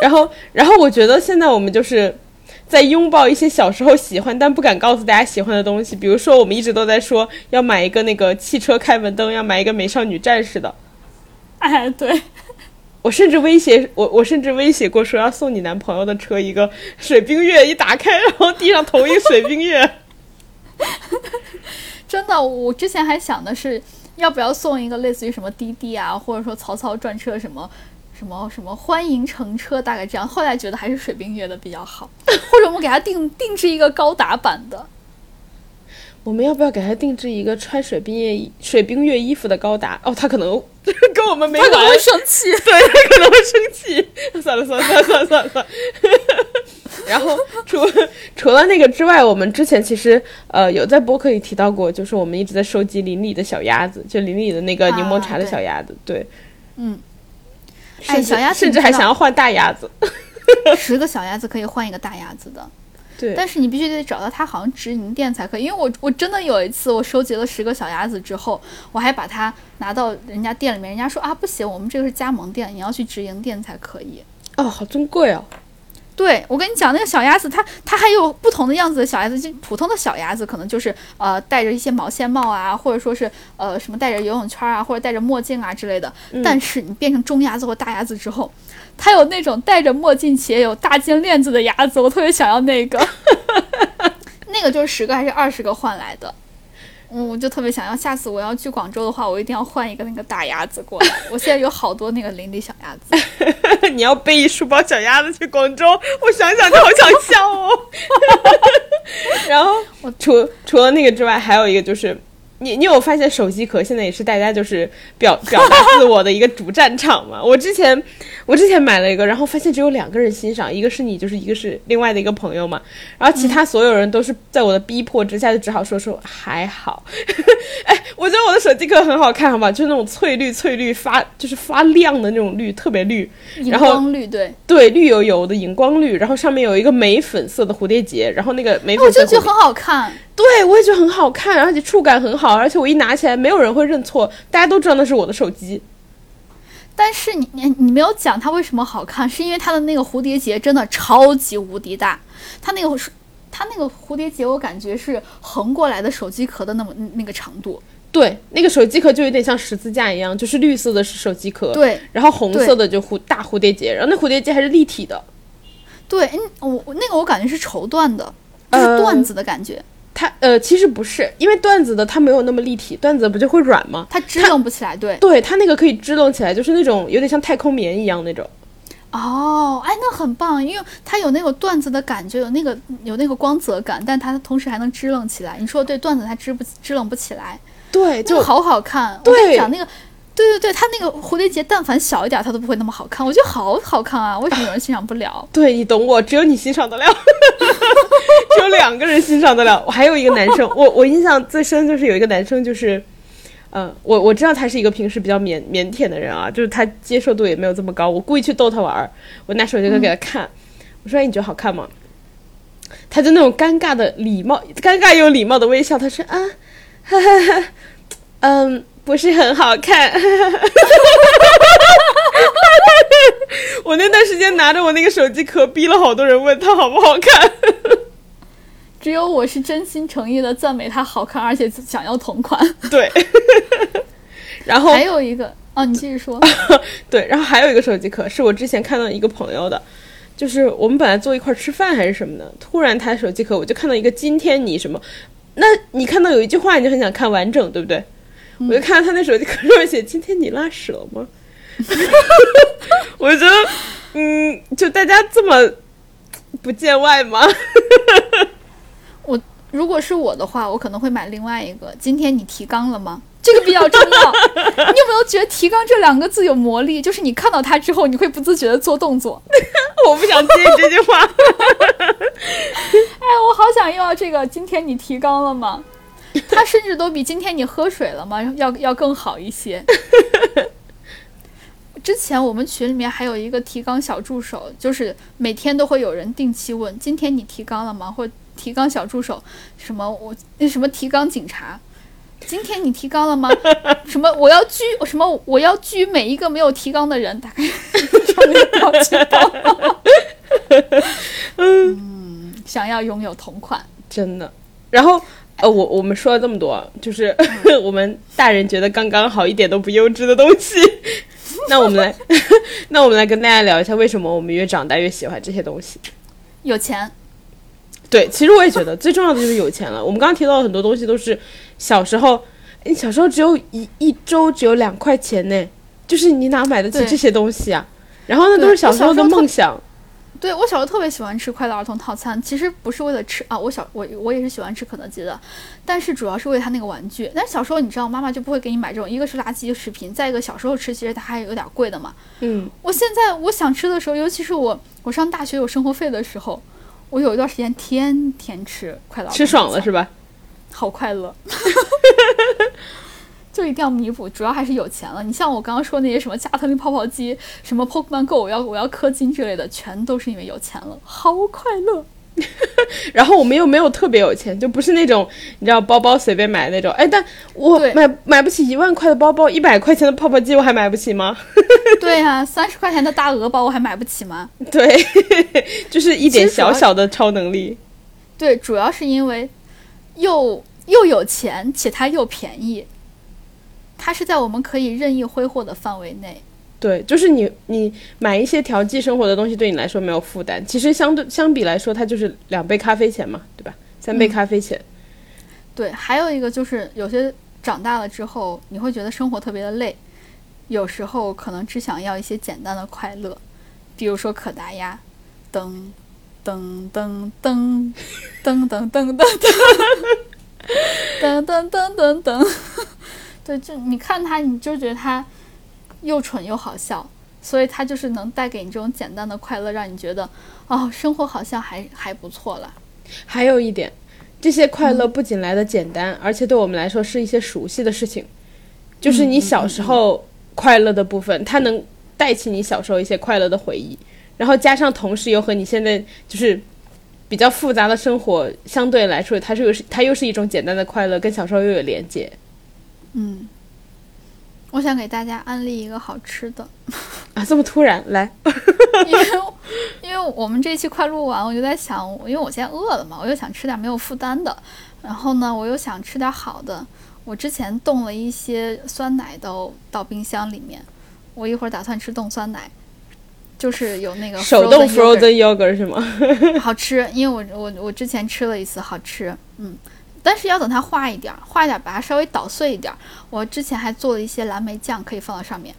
然后，然后我觉得现在我们就是在拥抱一些小时候喜欢但不敢告诉大家喜欢的东西，比如说我们一直都在说要买一个那个汽车开门灯，要买一个美少女战士的。哎，对。我甚至威胁我，我甚至威胁过说要送你男朋友的车一个水冰月，一打开然后地上投一个水冰月。真的，我之前还想的是要不要送一个类似于什么滴滴啊，或者说曹操专车什么什么什么欢迎乘车，大概这样。后来觉得还是水冰月的比较好，或者我们给他定定制一个高达版的。我们要不要给他定制一个穿水冰月水冰月衣服的高达？哦，他可能 跟我们没完，他可能会生气，对他可能会生气。算了算了算了算了算了。然后除除了那个之外，我们之前其实呃有在播客里提到过，就是我们一直在收集邻里的小鸭子，就邻里的那个柠檬茶的小鸭子。对，嗯，哎，小鸭子甚至还想要换大鸭子，十个小鸭子可以换一个大鸭子的。对，但是你必须得找到它，好像直营店才可以。因为我我真的有一次，我收集了十个小鸭子之后，我还把它拿到人家店里面，人家说啊不行，我们这个是加盟店，你要去直营店才可以。哦，好尊贵哦。对，我跟你讲，那个小鸭子，它它还有不同的样子的小鸭子，就普通的小鸭子可能就是呃戴着一些毛线帽啊，或者说是呃什么戴着游泳圈啊，或者戴着墨镜啊之类的。但是你变成中鸭子或大鸭子之后。它有那种戴着墨镜且有大金链子的鸭子，我特别想要那个。那个就是十个还是二十个换来的？嗯，我就特别想要。下次我要去广州的话，我一定要换一个那个大鸭子过来。我现在有好多那个邻里小鸭子。你要背一书包小鸭子去广州，我想想就好想笑哦。然后我除除了那个之外，还有一个就是。你你有发现手机壳现在也是大家就是表表达自我的一个主战场吗？我之前我之前买了一个，然后发现只有两个人欣赏，一个是你，就是一个是另外的一个朋友嘛。然后其他所有人都是在我的逼迫之下，就只好说说还好。哎，我觉得我的手机壳很好看，好吧，就是那种翠绿翠绿发，就是发亮的那种绿，特别绿，荧光绿，对对，绿油油的荧光绿，然后上面有一个玫粉色的蝴蝶结，然后那个玫粉色我就觉得很好看。对，我也觉得很好看，而且触感很好，而且我一拿起来，没有人会认错，大家都知道那是我的手机。但是你你你没有讲它为什么好看，是因为它的那个蝴蝶结真的超级无敌大，它那个是它那个蝴蝶结，我感觉是横过来的手机壳的那么那个长度。对，那个手机壳就有点像十字架一样，就是绿色的是手机壳，对，然后红色的就蝴大蝴蝶结，然后那蝴蝶结还是立体的。对，嗯，我我那个我感觉是绸缎的，就是缎子的感觉。它呃，其实不是，因为缎子的它没有那么立体，缎子不就会软吗？它支棱不起来，对。对，它那个可以支棱起来，就是那种有点像太空棉一样那种。哦，哎，那很棒，因为它有那个缎子的感觉，有那个有那个光泽感，但它同时还能支棱起来。你说对，缎子它支不支棱不起来，对，就好好看。我跟你讲那个。对对对，它那个蝴蝶结，但凡小一点，他都不会那么好看。我觉得好好看啊，为什么有人欣赏不了？对你懂我，只有你欣赏得了，只有两个人欣赏得了。我还有一个男生，我我印象最深就是有一个男生，就是，嗯，我我知道他是一个平时比较腼腼腆的人啊，就是他接受度也没有这么高。我故意去逗他玩儿，我拿手机给他看，我说：“哎，你觉得好看吗？”他就那种尴尬的礼貌，尴尬又礼貌的微笑，他说：“啊，哈哈哈，嗯。”不是很好看，我那段时间拿着我那个手机壳，逼了好多人问他好不好看。只有我是真心诚意的赞美它好看，而且想要同款。对，然后还有一个哦，你继续说。对，然后还有一个手机壳是我之前看到一个朋友的，就是我们本来坐一块吃饭还是什么的，突然他手机壳我就看到一个今天你什么，那你看到有一句话你就很想看完整，对不对？我就看到他那手机壳上面写：“今天你拉屎了吗？” 我觉得，嗯，就大家这么不见外吗？我如果是我的话，我可能会买另外一个。今天你提纲了吗？这个比较重要。你有没有觉得“提纲”这两个字有魔力？就是你看到它之后，你会不自觉的做动作。我不想接这句话。哎，我好想要这个。今天你提纲了吗？他甚至都比今天你喝水了吗 要要更好一些。之前我们群里面还有一个提纲小助手，就是每天都会有人定期问：今天你提纲了吗？或提纲小助手什么我那什么提纲警察，今天你提纲了吗？什么我要拘什么我要拘每一个没有提纲的人，打开上面表情包。嗯，想要拥有同款，真的。然后。呃，我我们说了这么多，就是 我们大人觉得刚刚好，一点都不幼稚的东西。那我们来，那我们来跟大家聊一下，为什么我们越长大越喜欢这些东西？有钱。对，其实我也觉得最重要的就是有钱了。我们刚刚提到的很多东西都是小时候，你小时候只有一一周只有两块钱呢，就是你哪买得起这些东西啊？然后那都是小时候的梦想。对我小时候特别喜欢吃快乐儿童套餐，其实不是为了吃啊，我小我我也是喜欢吃肯德基的，但是主要是为他那个玩具。但是小时候你知道，妈妈就不会给你买这种，一个是垃圾食品，再一个小时候吃其实它还有点贵的嘛。嗯，我现在我想吃的时候，尤其是我我上大学有生活费的时候，我有一段时间天天吃快乐吃爽了是吧？好快乐。就一定要弥补，主要还是有钱了。你像我刚刚说那些什么加特林泡泡机、什么 Pokemon Go，我要我要氪金之类的，全都是因为有钱了，好快乐。然后我们又没有特别有钱，就不是那种你知道包包随便买的那种。哎，但我买买不起一万块的包包，一百块钱的泡泡机我还买不起吗？对呀，三十块钱的大鹅包我还买不起吗？对，就是一点小小的超能力。对，主要是因为又又有钱，且它又便宜。它是在我们可以任意挥霍的范围内，对，就是你你买一些调剂生活的东西，对你来说没有负担。其实相对相比来说，它就是两杯咖啡钱嘛，对吧？三杯咖啡钱。对，还有一个就是有些长大了之后，你会觉得生活特别的累，有时候可能只想要一些简单的快乐，比如说可达鸭，噔噔噔噔噔噔噔噔噔噔噔噔噔。对，就你看他，你就觉得他又蠢又好笑，所以他就是能带给你这种简单的快乐，让你觉得哦，生活好像还还不错了。还有一点，这些快乐不仅来的简单，而且对我们来说是一些熟悉的事情，就是你小时候快乐的部分，它能带起你小时候一些快乐的回忆，然后加上同时又和你现在就是比较复杂的生活相对来说，它是又是它又是一种简单的快乐，跟小时候又有连接。嗯，我想给大家安利一个好吃的。啊，这么突然来，因为 因为我们这期快录完，我就在想，因为我现在饿了嘛，我又想吃点没有负担的，然后呢，我又想吃点好的。我之前冻了一些酸奶都到冰箱里面，我一会儿打算吃冻酸奶，就是有那个手动 frozen yogurt 是吗？好吃，因为我我我之前吃了一次，好吃，嗯，但是要等它化一点，化一点把它稍微捣碎一点。我之前还做了一些蓝莓酱，可以放到上面。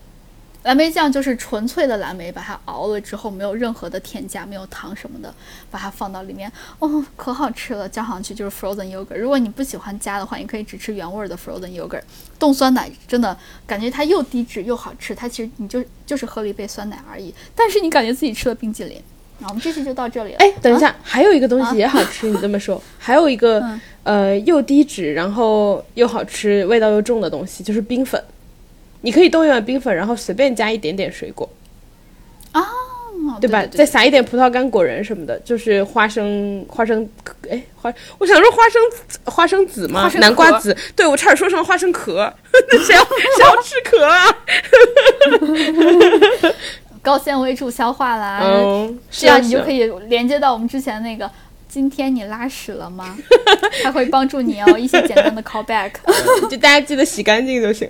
蓝莓酱就是纯粹的蓝莓，把它熬了之后，没有任何的添加，没有糖什么的，把它放到里面，哦，可好吃了，加上去就是 frozen yogurt。如果你不喜欢加的话，你可以只吃原味的 frozen yogurt。冻酸奶真的感觉它又低脂又好吃，它其实你就就是喝了一杯酸奶而已，但是你感觉自己吃了冰激凌。那我们这期就到这里了。哎，等一下，还有一个东西也好吃，你这么说，还有一个呃又低脂然后又好吃、味道又重的东西，就是冰粉。你可以冻一碗冰粉，然后随便加一点点水果，啊，对吧？再撒一点葡萄干、果仁什么的，就是花生、花生，哎，花，我想说花生花生籽嘛，南瓜籽，对我差点说成花生壳，谁要谁要吃壳啊？高纤维助消化啦，嗯，这样你就可以连接到我们之前那个。今天你拉屎了吗？它会帮助你哦，一些简单的 callback，就大家记得洗干净就行。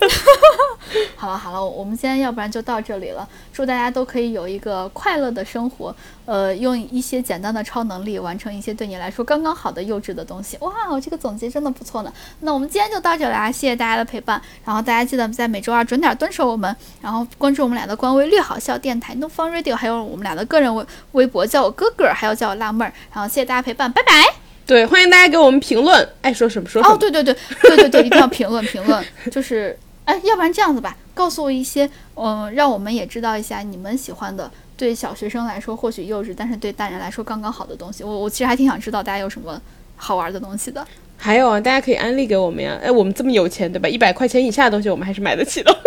好了好了，我们今天要不然就到这里了。祝大家都可以有一个快乐的生活，呃，用一些简单的超能力完成一些对你来说刚刚好的幼稚的东西。哇，我这个总结真的不错呢。那我们今天就到这里啦，谢谢大家的陪伴。然后大家记得在每周二准点蹲守我们，然后关注我们俩的官微“略好笑电台 ”No Fun Radio，还有我们俩的个人微微博，叫我哥哥，还要叫我辣妹儿。然后谢谢大家陪伴，拜拜。对，欢迎大家给我们评论，爱说什么说什么。哦，对对对对对对，一定要评论评论，就是。哎，要不然这样子吧，告诉我一些，嗯，让我们也知道一下你们喜欢的，对小学生来说或许幼稚，但是对大人来说刚刚好的东西。我我其实还挺想知道大家有什么好玩的东西的。还有啊，大家可以安利给我们呀。哎，我们这么有钱，对吧？一百块钱以下的东西我们还是买得起的。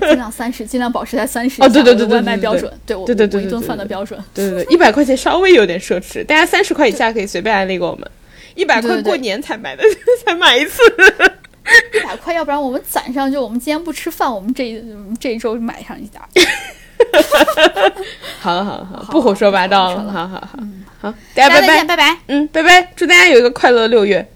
尽量三十，尽量保持在三十。哦，对对对对，外卖标准，对我对对对一顿饭的标准。对对对，一百块钱稍微有点奢侈，大家三十块以下可以随便安利给我们。一百块过年才买的，才买一次。一百块，要不然我们攒上，就我们今天不吃饭，我们这这一周买上一点。好好好，不胡说八道了，好好好，好，大家拜拜，拜拜，嗯，拜拜，祝大家有一个快乐六月。